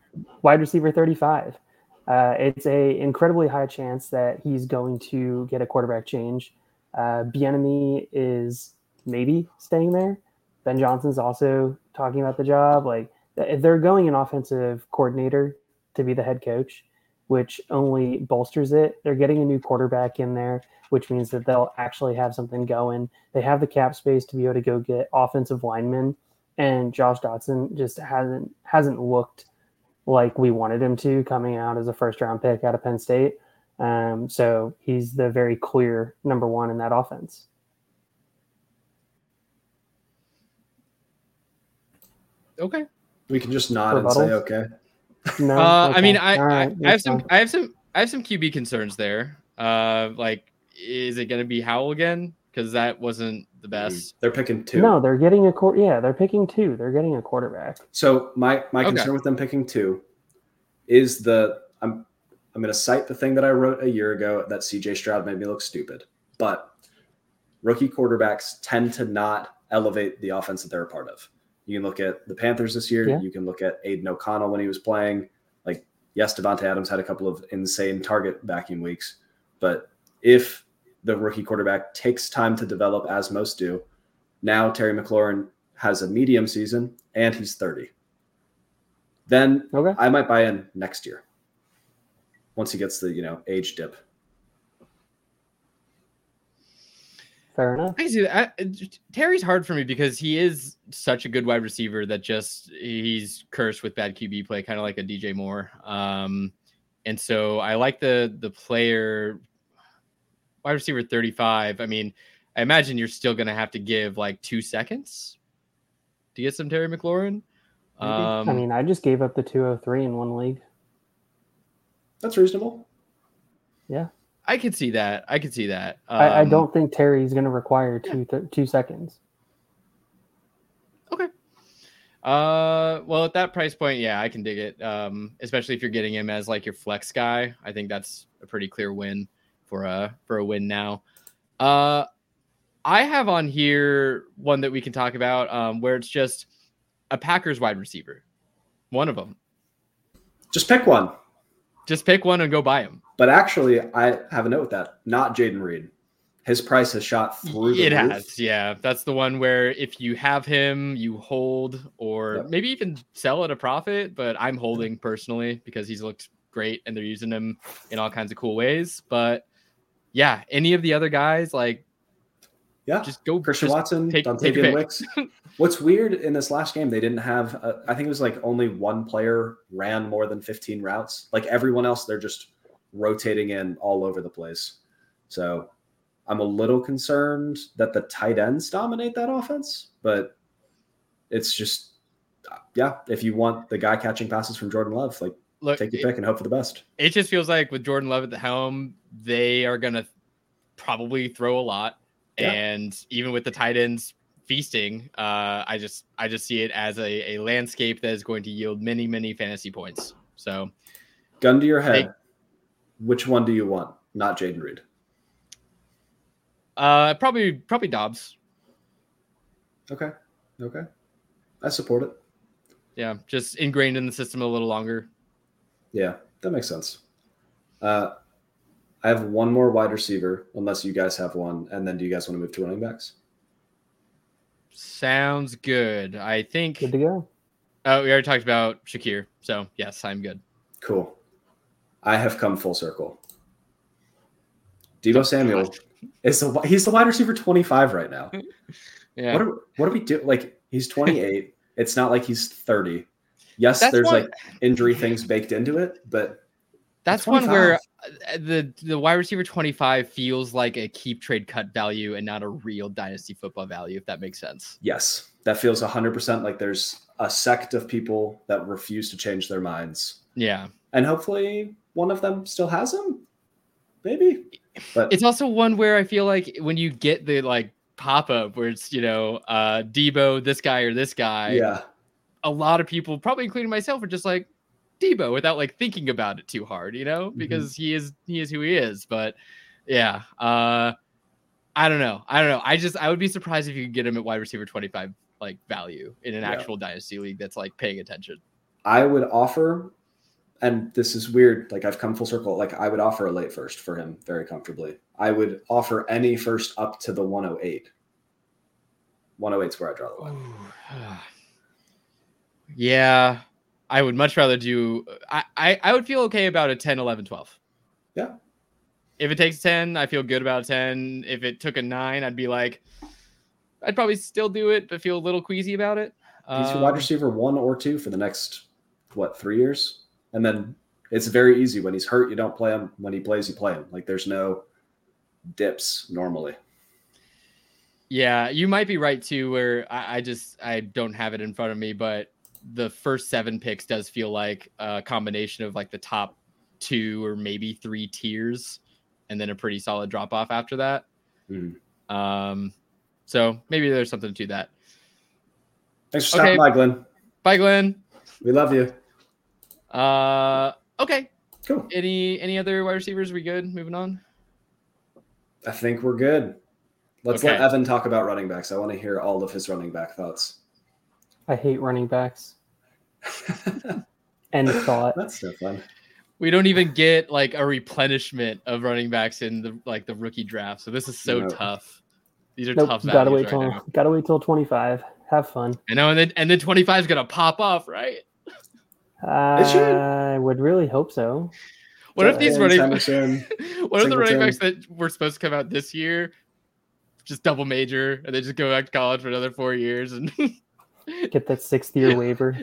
wide receiver 35. Uh, it's a incredibly high chance that he's going to get a quarterback change. Uh, Bieniemy is maybe staying there. Ben Johnson's also talking about the job. Like they're going an offensive coordinator to be the head coach, which only bolsters it. They're getting a new quarterback in there, which means that they'll actually have something going. They have the cap space to be able to go get offensive linemen, and Josh Dotson just hasn't hasn't looked like we wanted him to coming out as a first round pick out of Penn State. Um, so he's the very clear number one in that offense. Okay. We can just nod and say okay. No, Uh, I mean, I, All right, I, I have some. I have some, I have some QB concerns there. Uh, like, is it going to be Howell again? Because that wasn't the best. They're picking two. No, they're getting a quar- Yeah, they're picking two. They're getting a quarterback. So my my Okay. concern with them picking two is the I'm I'm going to cite the thing that I wrote a year ago that CJ Stroud made me look stupid. But rookie quarterbacks tend to not elevate the offense that they're a part of. You can look at the Panthers this year. Yeah. You can look at Aidan O'Connell when he was playing. Like, yes, Davante Adams had a couple of insane target backing weeks, but if the rookie quarterback takes time to develop, as most do, now Terry McLaurin has a medium season and he's 30. Then Okay. I might buy in next year once he gets the you know age dip. Fair enough. I see that. I, Terry's hard for me because he is such a good wide receiver that just he's cursed with bad QB play, kind of like a DJ Moore. Um, and so I like the the player wide receiver 35. I mean, I imagine you're still going to have to give like two seconds to get some Terry McLaurin. Um, I mean, I just gave up the 203 in one league. That's reasonable. I could see that. I could see that. I, I Um, don't think Terry's going to require two th- two seconds. Okay. Uh, well, at that price point, yeah, I can dig it. Um, especially if you're getting him as like your flex guy, I think that's a pretty clear win for a for a win now. Uh, I have on here one that we can talk about, um, where it's just a Packers wide receiver, one of them. Just pick one. Just pick one and go buy him. But actually, I have a note with that. Not Jayden Reed. His price has shot through the It roof. has, yeah. That's the one where if you have him, you hold or Yep. maybe even sell at a profit. But I'm holding personally because he's looked great and they're using him in all kinds of cool ways. But yeah, any of the other guys, like Yeah. just go Christian just Watson, take- take Dontayvion pick. Wicks. What's weird in this last game, they didn't have, uh, I think it was like only one player ran more than 15 routes. Like everyone else, they're just rotating in all over the place. So I'm a little concerned that the tight ends dominate that offense, but it's just, yeah, if you want the guy catching passes from Jordan Love, like look. take your pick and hope for the best. it just feels like with Jordan Love at the helm, they are gonna probably throw a lot. Yeah. And even with the tight ends feasting, uh, I just I just see it as a, a landscape that is going to yield many, many fantasy points. So Gun to your head. Which one do you want? Not Jayden Reed. uh probably probably Doubs. Okay. Okay. I support it. Yeah, just ingrained in the system a little longer. Yeah, that makes sense. Uh, I have one more wide receiver, unless you guys have one. And then do you guys want to move to running backs? Sounds good. I think Good to go. oh we already talked about Shakir. So yes, I'm good. Cool. I have come full circle. Deebo Samuel is the he's the wide receiver 25 right now. Yeah. What are what do we do? Like he's 28. it's not like he's 30. Yes, That's there's one- like injury things baked into it, but That's one where the the wide receiver 25 feels like a keep trade cut value and not a real dynasty football value if that makes sense. yes, that feels 100% like there's a sect of people that refuse to change their minds. Yeah. And hopefully one of them still has him. Maybe. But It's also one where I feel like when you get the like pop up where it's, you know, uh Deebo, this guy or this guy, yeah. a lot of people, probably including myself, are just like Deebo without like thinking about it too hard, you know, Mhm. because he is he is who he is. But yeah, uh I don't know. I don't know. I just I would be surprised if you could get him at wide receiver 25 like value in an Yeah. actual dynasty league that's like paying attention. I would offer, and this is weird. Like I've come full circle. Like I would offer a late first for him very comfortably. I would offer any first up to the 108. 108 is where I draw the line. yeah, I would much rather do. I, I I would feel okay about a 10, 11, 12. Yeah. If it takes 10, I feel good about a 10. If it took a nine, I'd be like, I'd probably still do it, but feel a little queasy about it. He's Um, wide receiver one or two for the next what three years, and then it's very easy when he's hurt. You don't play him. When he plays, you play him. Like there's no dips normally. Yeah, you might be right too. Where I, I just I don't have it in front of me, but the first seven picks does feel like a combination of like the top two or maybe three tiers, and then a pretty solid drop off after that. Mhm. Um, so maybe there's something to that. Thanks for Okay. stopping by, Glenn. Bye, Glenn. We love you. Uh, okay. Cool. Any any other wide receivers? We good? Moving on. I think we're good. Let's let Evan talk about running backs. I want to hear all of his running back thoughts. I hate running backs. End of thought. That's so fun. We don't even get like a replenishment of running backs in the like the rookie draft. So this is so No. tough. These are Nope, tough gotta wait right till now. gotta wait till twenty five. Have fun. I know, and then and then 25 is gonna pop off, right? should. I would really hope so. What if these running Henderson. what if the running backs that were supposed to come out this year just double major and they just go back to college for another four years and Get that sixth year waiver.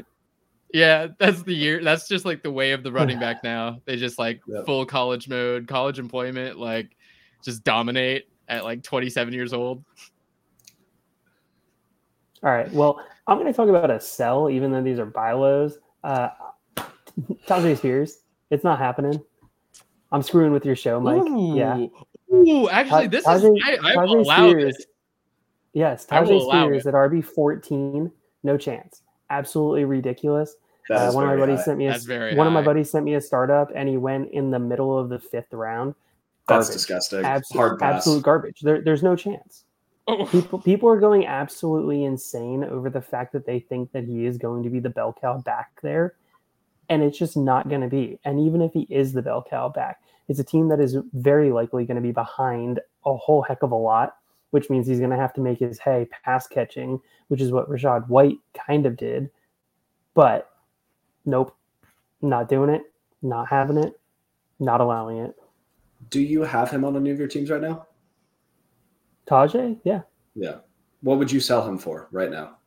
yeah, that's the year that's just like the way of the running back now. They just like Yep. full college mode, college employment, like just dominate at like 27 years old. All right. Well, I'm going to talk about a sell, even though these are buy lows. Uh, Tyjae Spears. It's not happening. I'm screwing with your show, Mike. Yeah. Ooh, actually, this Tyjae- is I, I Tyjae will Spears- this. Yes, I will Tyjae allow Spears at RB 14. No chance. Absolutely ridiculous. Uh, one of my buddies high. sent me a That's very one of my buddies sent me a startup, and he went in the middle of the fifth round. That's disgusting. Absolute, absolute garbage. There, there's no chance. Oh, People, people are going absolutely insane over the fact that they think that he is going to be the bell cow back there, and it's just not going to be. And even if he is the bell cow back, it's a team that is very likely going to be behind a whole heck of a lot, which means he's going to have to make his hay pass catching, which is what Rachaad White kind of did. But nope, not doing it, not having it, not allowing it. Do you have him on any of your teams right now? Tyjae, yeah. Yeah. What would you sell him for right now?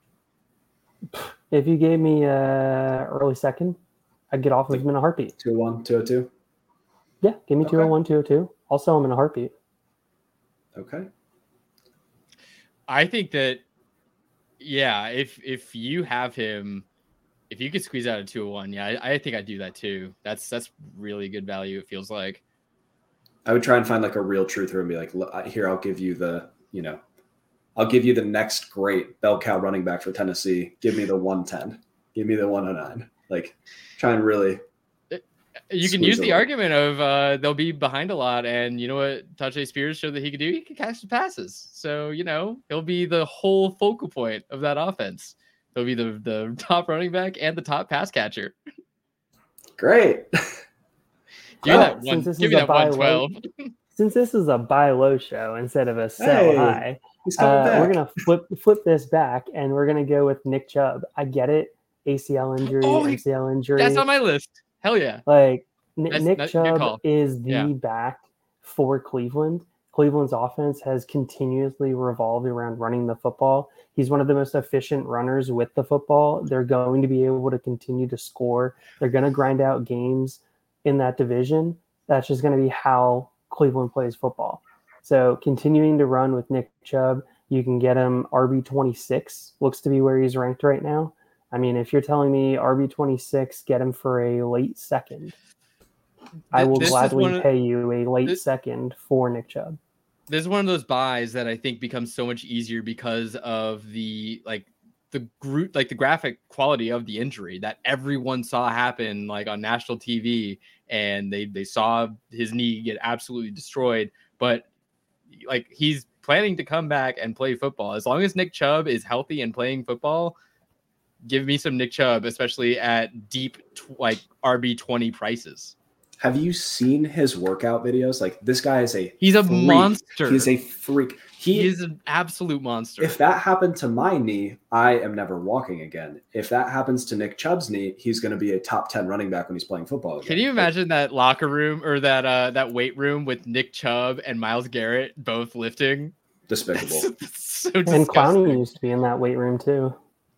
If you gave me a early second, I'd get off of him in a heartbeat. 201, 202? Yeah, give me Okay. 201, 202. I'll sell him in a heartbeat. Okay. I think that yeah, if if you have him, if you could squeeze out a two hundred one, yeah, I, I think I'd do that too. That's that's really good value. It feels like. I would try and find like a real truther and be like, here, I'll give you the, you know, I'll give you the next great bell cow running back for Tennessee. Give me the 110. Give me the 109. Like, try and really, You can use the argument of uh, they'll be behind a lot, and you know what Tyjae Spears showed that he could do? He could catch the passes. So you know he'll be the whole focal point of that offense. He'll be the the top running back and the top pass catcher. great. Give me Well, that one. since this Give is me a that buy one twelve. Since this is a buy low show instead of a sell Hey, high, uh, we're gonna flip flip this back and we're gonna go with Nick Chubb. I get it, ACL injury, Oh, he- MCL injury. That's on my list. Hell yeah. Like N- Nick that's Chubb is the Yeah. back for Cleveland. Cleveland's offense has continuously revolved around running the football. He's one of the most efficient runners with the football. They're going to be able to continue to score. They're going to grind out games in that division. That's just going to be how Cleveland plays football. So continuing to run with Nick Chubb, you can get him RB twenty six. Looks to be where he's ranked right now. I mean, if you're telling me RB twenty six, get him for a late second. I will this gladly of- pay you a late this- second for Nick Chubb. this is one of those buys that I think becomes so much easier because of the like the group like the graphic quality of the injury that everyone saw happen like on national TV and they they saw his knee get absolutely destroyed but like he's planning to come back and play football, as long as Nick Chubb is healthy and playing football, give me some Nick Chubb, especially at deep tw- like RB twenty prices. Have you seen his workout videos? Like this guy is a He's a freak. monster. He's a freak. he He, is an absolute monster. if that happened to my knee, I am never walking again. If that happens to Nick Chubb's knee, he's going to be a top 10 running back when he's playing football. Again. Can you imagine that locker room or that uh that weight room with Nick Chubb and Myles Garrett both lifting? Despicable. That's, that's so And disgusting. Clowney used to be in that weight room too.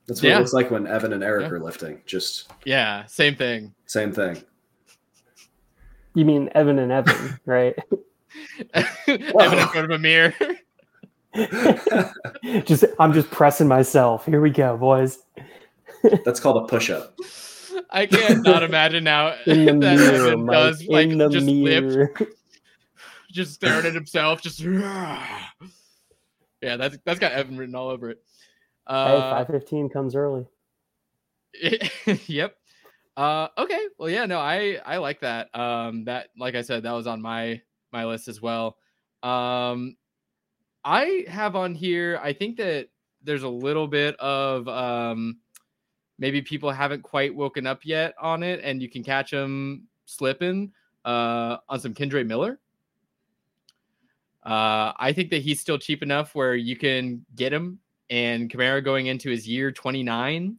That's what Yeah. it looks like when Evan and Eric Yeah. are lifting. Just Yeah, same thing. same thing. You mean Evan and Evan, right? Evan in front of a mirror. just I'm just pressing myself. Here we go, boys. That's called a push up. I can't not imagine now In the that mirror, Evan Mike. does like in the just lift, just staring at himself, just yeah. That's that's got Evan written all over it. Hey, Uh, five fifteen comes early. yep. Uh, okay. Well, yeah. No, I I like that. Um, that like I said, that was on my my list as well. Um, I have on here. I think that there's a little bit of um, maybe people haven't quite woken up yet on it, and you can catch them slipping uh, on some Kendre Miller. Uh, I think that he's still cheap enough where you can get him, and Kamara going into his year 29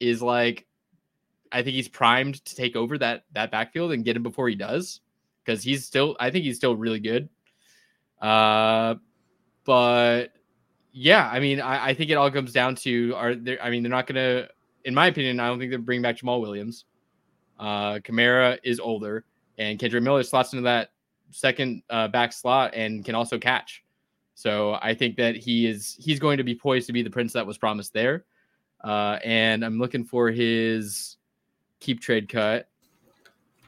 is like I think he's primed to take over that that backfield and get him before he does because he's still I think he's still really good. Uh, but yeah, I mean I, I think it all comes down to are there. I mean they're not gonna, in my opinion, I don't think they're bringing back Jamaal Williams. Uh, Kamara is older, and Kendre Miller slots into that second uh, back slot and can also catch. So I think that he is he's going to be poised to be the prince that was promised there. Uh, and I'm looking for his keep trade cut.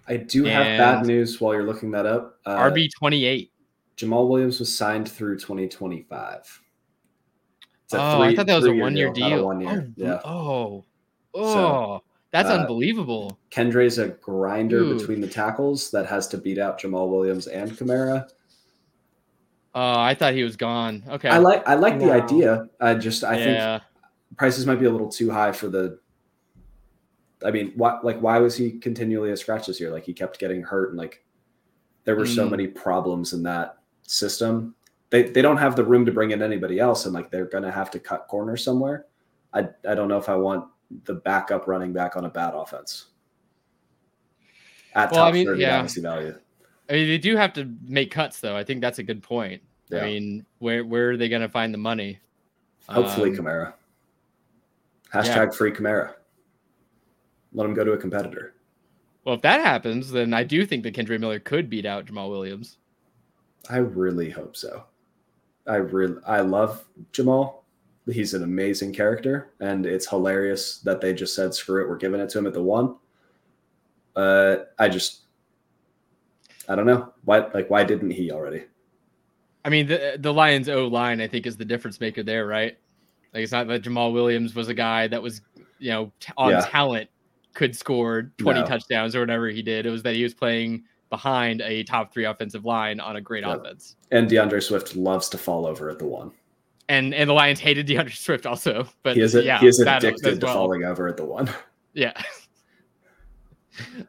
I do have bad news while you're looking that up. Uh, RB 28. Jamaal Williams was signed through 2025. It's Oh, a I three- thought that was a one year not a deal. one year. Oh, yeah. oh, oh, that's uh, unbelievable. Kendre's a grinder Dude. between the tackles that has to beat out Jamaal Williams and Kamara. Oh, I thought he was gone. Okay. I like I like the idea. I just I think prices might be a little too high for the. I mean, why like why was he continually a scratch this year? Like he kept getting hurt and like there were so Mm. many problems in that system. They they don't have the room to bring in anybody else, and like they're gonna have to cut corners somewhere. I I don't know if I want the backup running back on a bad offense. At Well, I top mean, thirty yeah. dynasty value. I mean, they do have to make cuts, though. I think that's a good point. Yeah. I mean, where where are they going to find the money? Hopefully, Um, Kamara. Hashtag free Kamara. Let him go to a competitor. Well, if that happens, then I do think that Kendre Miller could beat out Jamaal Williams. I really hope so. I really I love Jamaal. He's an amazing character, and it's hilarious that they just said screw it, we're giving it to him at the one. Uh, I just I don't know why like why didn't he already? I mean, the the Lions O line, I think, is the difference maker there, right? Like, it's not that Jamaal Williams was a guy that was, you know, t- on Yeah. talent could score 20 No. touchdowns or whatever he did. It was that he was playing behind a top three offensive line on a great Yeah. offense. And D'Andre Swift loves to fall over at the one. And and the Lions hated D'Andre Swift also, but He is a, yeah, he is that addicted to well. falling over at the one. Yeah.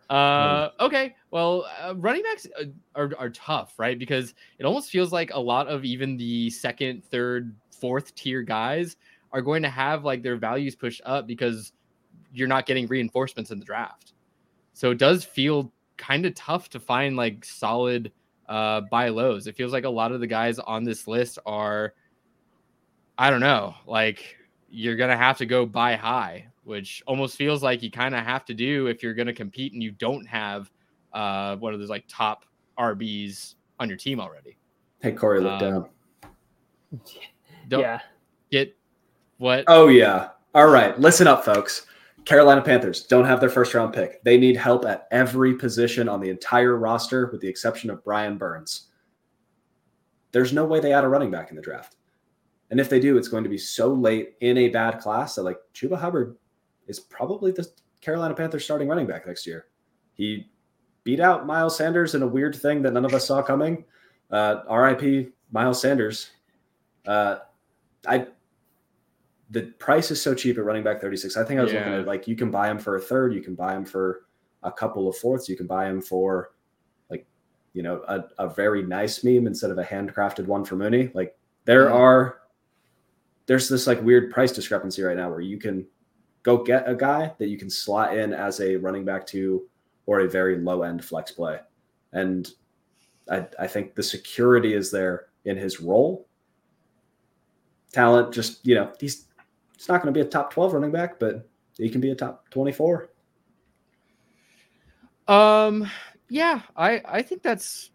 uh, okay. Well, uh, running backs uh, are, are tough, right? Because it almost feels like a lot of even the second, third, fourth tier guys are going to have like their values pushed up because you're not getting reinforcements in the draft. So it does feel kind of tough to find like solid uh, buy lows. It feels like a lot of the guys on this list are, I don't know, like you're gonna have to go buy high, which almost feels like you kind of have to do if you're gonna compete and you don't have uh, one of those like top RBs on your team already. Hey Corey, look Um, down. Don't yeah. get what Oh yeah. All right, listen up, folks. Carolina Panthers don't have their first round pick. They need help at every position on the entire roster, with the exception of Brian Burns. There's no way they add a running back in the draft. And if they do, it's going to be so late in a bad class that like Chuba Hubbard is probably the Carolina Panthers starting running back next year. He beat out Miles Sanders in a weird thing that none of us saw coming. Uh, RIP Miles Sanders. Uh, I the price is so cheap at running back 36. I think I was looking at like you can buy him for a third, you can buy him for a couple of fourths, you can buy him for like you know a, a very nice meme instead of a handcrafted one for Mooney. Like there are there's this like weird price discrepancy right now where you can go get a guy that you can slot in as a running back two or a very low end flex play. And I, I think the security is there in his role. Talent, just you know, he's he's not going to be a top twelve running back, but he can be a top twenty four. Um, yeah, I I think that's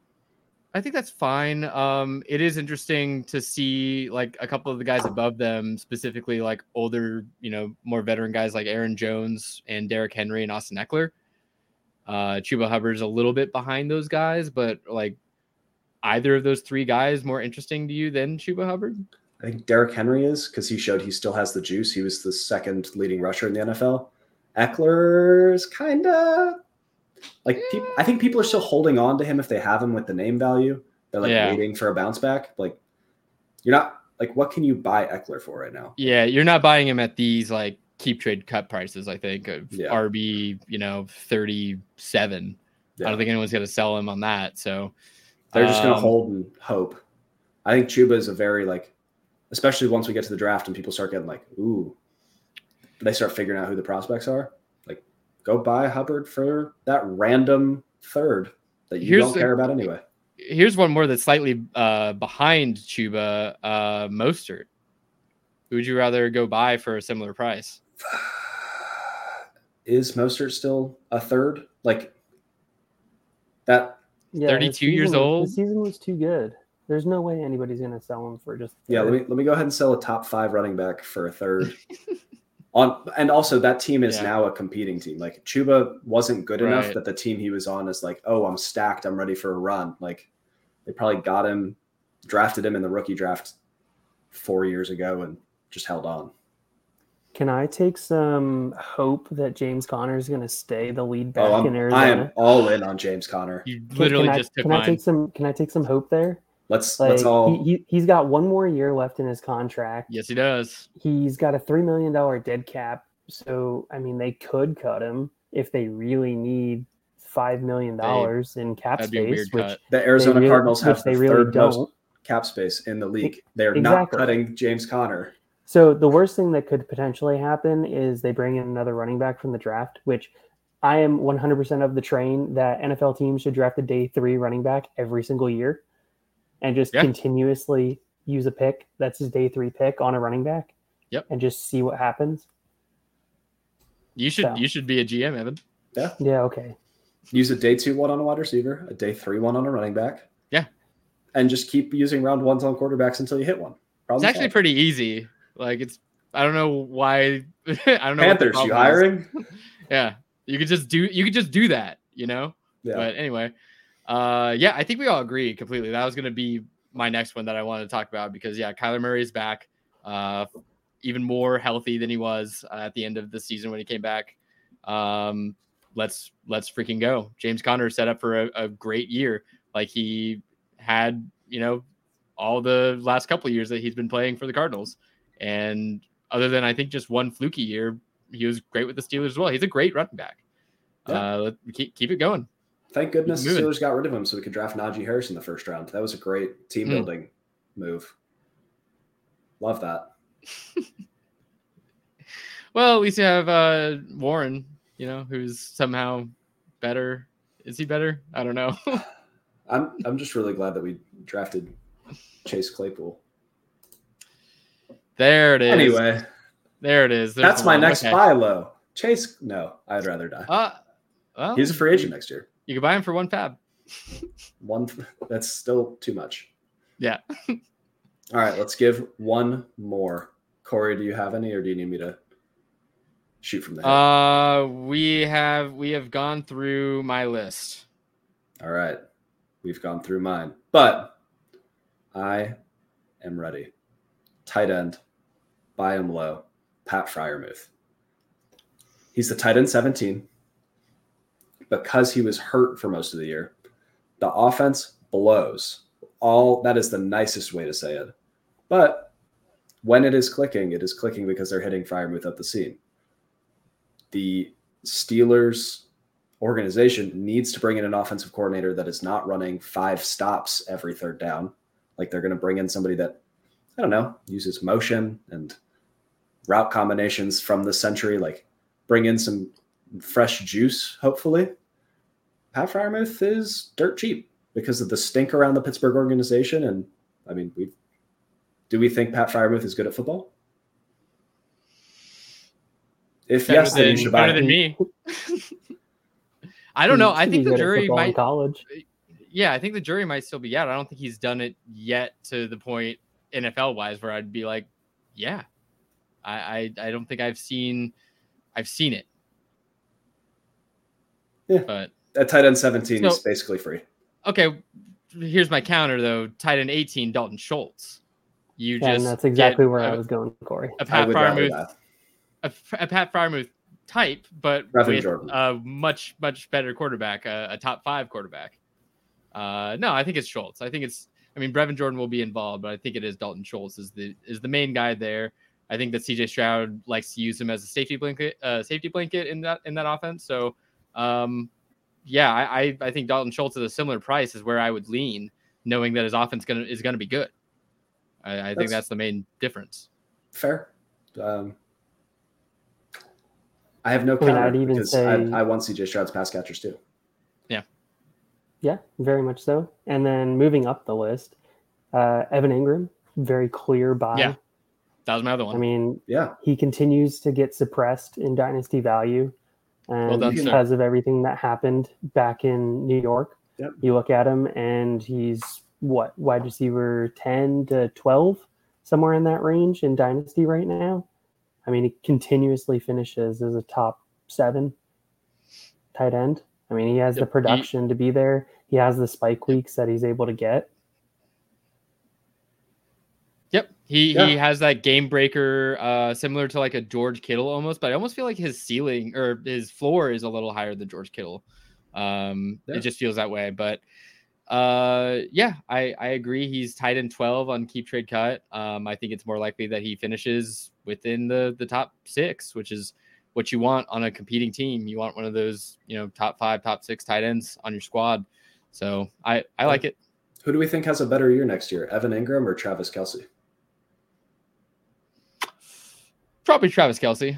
I think that's fine. Um, it is interesting to see like a couple of the guys above them, specifically like older, you know, more veteran guys like Aaron Jones and Derrick Henry and Austin Ekeler. Uh, Chuba Hubbard's a little bit behind those guys, but like either of those three guys more interesting to you than Chuba Hubbard? I think Derrick Henry is because he showed he still has the juice. He was the second leading rusher in the NFL. Ekeler's kind of like peop I think people are still holding on to him if they have him with the name value. They're like Yeah. waiting for a bounce back. Like you're not like what can you buy Ekeler for right now? Yeah, you're not buying him at these like keep trade cut prices. I think of Yeah. RB, you know, thirty seven. I don't think anyone's going to sell him on that. So They're just going to um, hold and hope. I think Chuba is a very like, especially once we get to the draft and people start getting like, ooh, they start figuring out who the prospects are. Like, go buy Hubbard for that random third that you Here's don't the- care about anyway. Here's one more that's slightly uh, behind Chuba, uh, Mostert. Who would you rather go buy for a similar price? Is Mostert still a third? Like that? Yeah, 32 years was- old? The season was too good. There's no way anybody's going to sell him for just. Yeah. Let me let me go ahead and sell a top five running back for a third. on and also that team is Yeah. now a competing team. Like Chuba wasn't good enough that the team he was on is like, oh, I'm stacked. I'm ready for a run. Like they probably got him, drafted him in the rookie draft four years ago, and just held on. Can I take some hope that James Conner is going to stay the lead oh, back Oh, in I'm, I am all in on James Conner. You Can- literally can I, just took can I take some? Can I take some hope there? Let's Like let's all. he, he he's got one more year left in his contract. yes, he does. He's got a three million dollar dead cap. So I mean, they could cut him if they really need five million dollars in cap That'd be a space, weird which cut. the Arizona they really- Cardinals have the they really third most don't. cap space in the league. They're not cutting James Conner. So the worst thing that could potentially happen is they bring in another running back from the draft, which I am 100% of the train that NFL teams should draft a day three running back every single year and just Yeah. continuously use a pick that's his day three pick on a running back. Yep. And just see what happens. You should So. you should be a GM, Evan. Yeah, Yeah. okay. Use a day two one on a wide receiver, a day three one on a running back. Yeah. And just keep using round ones on quarterbacks until you hit one. Problem It's actually solved. pretty easy. Like it's I don't know why I don't know. Panthers, you hiring? Yeah, you could just do you could just do that, you know. Yeah. But anyway, uh, yeah, I think we all agree completely. That was going to be my next one that I wanted to talk about because yeah, Kyler Murray is back, uh, even more healthy than he was uh, at the end of the season when he came back. Um, let's let's freaking go. James Conner set up for a, a great year, like he had, you know, all the last couple of years that he's been playing for the Cardinals, and other than I think just one fluky year, he was great with the Steelers as well. He's a great running back. Yeah. Uh, keep keep it going. Thank goodness the. Steelers got rid of him so we could draft Najee Harris in the first round. That was a great team Mm. building move. Love that. Well, at least you have uh, Warren, you know, who's somehow better. Is he better? I don't know. I'm I'm just really glad that we drafted Chase Claypool. There it is. Anyway, there it is. There's that's my one. next Okay. buy low. Chase, no, I'd rather die. Uh, well, He's a free agent next year. You can buy him for one fab. One that's still too much. Yeah. All right, let's give one more. Corey, do you have any, or do you need me to shoot from the hip? Uh, we have we have gone through my list. All right, we've gone through mine, but I am ready. Tight end, buy him low. Pat Freiermuth. He's the tight end 17 because he was hurt for most of the year. The offense blows. All that is the nicest way to say it. But when it is clicking, it is clicking because they're hitting Freiermuth at the seam. The Steelers organization needs to bring in an offensive coordinator that is not running five stops every third down. Like they're going to bring in somebody that, I don't know, uses motion and route combinations from the century, like bring in some fresh juice, hopefully. Pat Freiermuth is dirt cheap because of the stink around the Pittsburgh organization. And I mean, we do we think Pat Freiermuth is good at football? If Better yes, then you should buy better than me. I don't know. I think the good at jury in might. college. Yeah, I think the jury might still be out. I don't think he's done it yet to the point NFL wise where I'd be like, yeah. I, I I don't think I've seen I've seen it. Yeah. But At tight end 17 is basically free. okay, here's my counter though. Tight end 18, Dalton Schultz. You Yeah, just and that's exactly where a, I was going, Corey. a I Pat would rather Freiermuth a, a Pat Freiermuth type, but Brevin with Jordan. a much much better quarterback, a, a top five quarterback. Uh, no, I think it's Schultz. I think it's. I mean, Brevin Jordan will be involved, but I think it is Dalton Schultz is the is the main guy there. I think that CJ Stroud likes to use him as a safety blanket, uh, safety blanket in that in that offense. So, um, yeah, I, I I think Dalton Schultz at a similar price is where I would lean, knowing that his offense gonna is gonna be good. I, I think That's- that's the main difference. Fair. Um, I have no I counter I'd even because say- I, I want CJ Stroud's pass catchers too. Yeah. Yeah, very much so. And then moving up the list, uh, Evan Engram, very clear buy. Yeah. That was my other one. I mean, Yeah. he continues to get suppressed in dynasty value and done, sir. because of everything that happened back in New York. Yep. You look at him and he's what wide receiver 10 to 12 somewhere in that range in dynasty right now. I mean, he continuously finishes as a top 7 tight end. I mean, he has the Yep. He- production to be there. He has the spike weeks that he's able to get. Yep. He Yeah. he has that game breaker uh similar to like a George Kittle almost, but I almost feel like his ceiling or his floor is a little higher than George Kittle. Um Yeah. it just feels that way. But uh yeah, I I agree. He's tight in 12 on keep trade cut. Um I think it's more likely that he finishes within the the top 6, which is what you want on a competing team. You want one of those, you know, top 5, top 6 tight ends on your squad. So I I like it. Who do we think has a better year next year, Evan Engram or Travis Kelce? Probably Travis Kelce.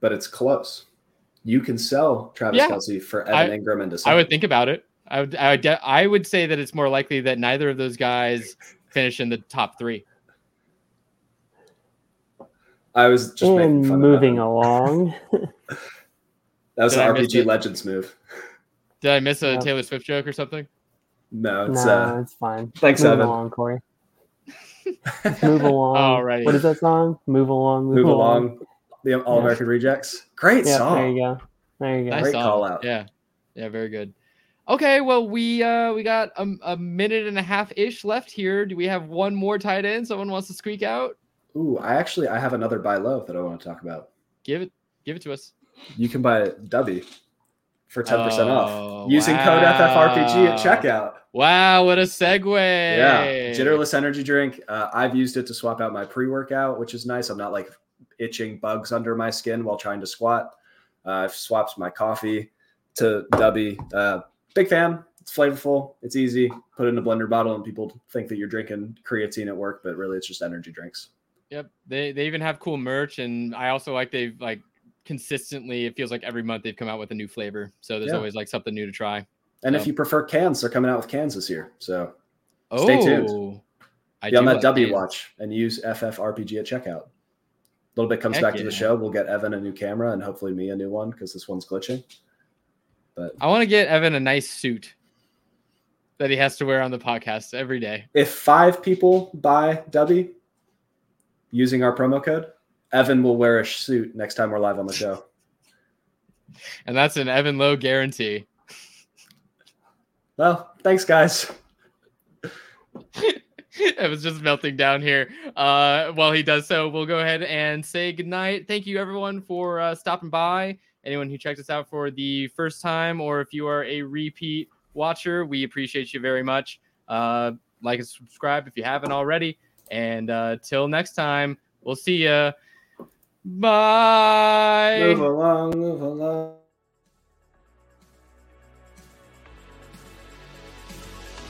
But it's close. You can sell Travis Yeah. Kelce for Evan I- Engram and I would think about it. I would, I would, de- I would say that it's more likely that neither of those guys finish in the top three. I was just making and fun moving of along. That was Did an I RPG it? Legends move. Did I miss a Yeah. Taylor Swift joke or something? No, it's no, uh it's fine. thanks, Move Evan. along, Corey. Move along. Alrighty. What is that song? Move along. Move, move along. The All American Rejects. Great Yeah, song. there you go. There you go. Nice Great song. call out. Yeah, yeah, very good. Okay, well we uh we got a, a minute and a half ish left here. Do we have one more tight end? Someone wants to squeak out? Ooh, I actually I have another buy low that I want to talk about. Give it, give it to us. You can buy Dubby for 10% Oh, off using code FFRPG at checkout. Wow, what a segue! Yeah, Jitterless energy drink. Uh, I've used it to swap out my pre-workout, which is nice. I'm not like itching bugs under my skin while trying to squat. Uh, I've swapped my coffee to Dubby. Uh, big fan. It's flavorful. It's easy. Put it in a blender bottle, and people think that you're drinking creatine at work, but really it's just energy drinks. Yep. They they even have cool merch, and I also like they've like consistently. It feels like every month they've come out with a new flavor, so there's Yeah. always like something new to try. And So- if you prefer cans, they're coming out with cans this year. So Oh, Stay tuned. I be on that like W watch and use FFRPG at checkout. A little bit comes Heck back to the show. We'll get Evan a new camera and hopefully me a new one because this one's glitching. But I want to get Evan a nice suit that he has to wear on the podcast every day. if five people buy W using our promo code, Evan will wear a suit next time we're live on the show. And that's an Evan Lowe guarantee. Well, thanks, guys. I was just melting down here. Uh, while he does so, we'll go ahead and say goodnight. Thank you, everyone, for uh, stopping by. Anyone who checked us out for the first time, or if you are a repeat watcher, we appreciate you very much. Uh, like and subscribe if you haven't already. And uh, till next time, we'll see ya. Bye. Move along, move along.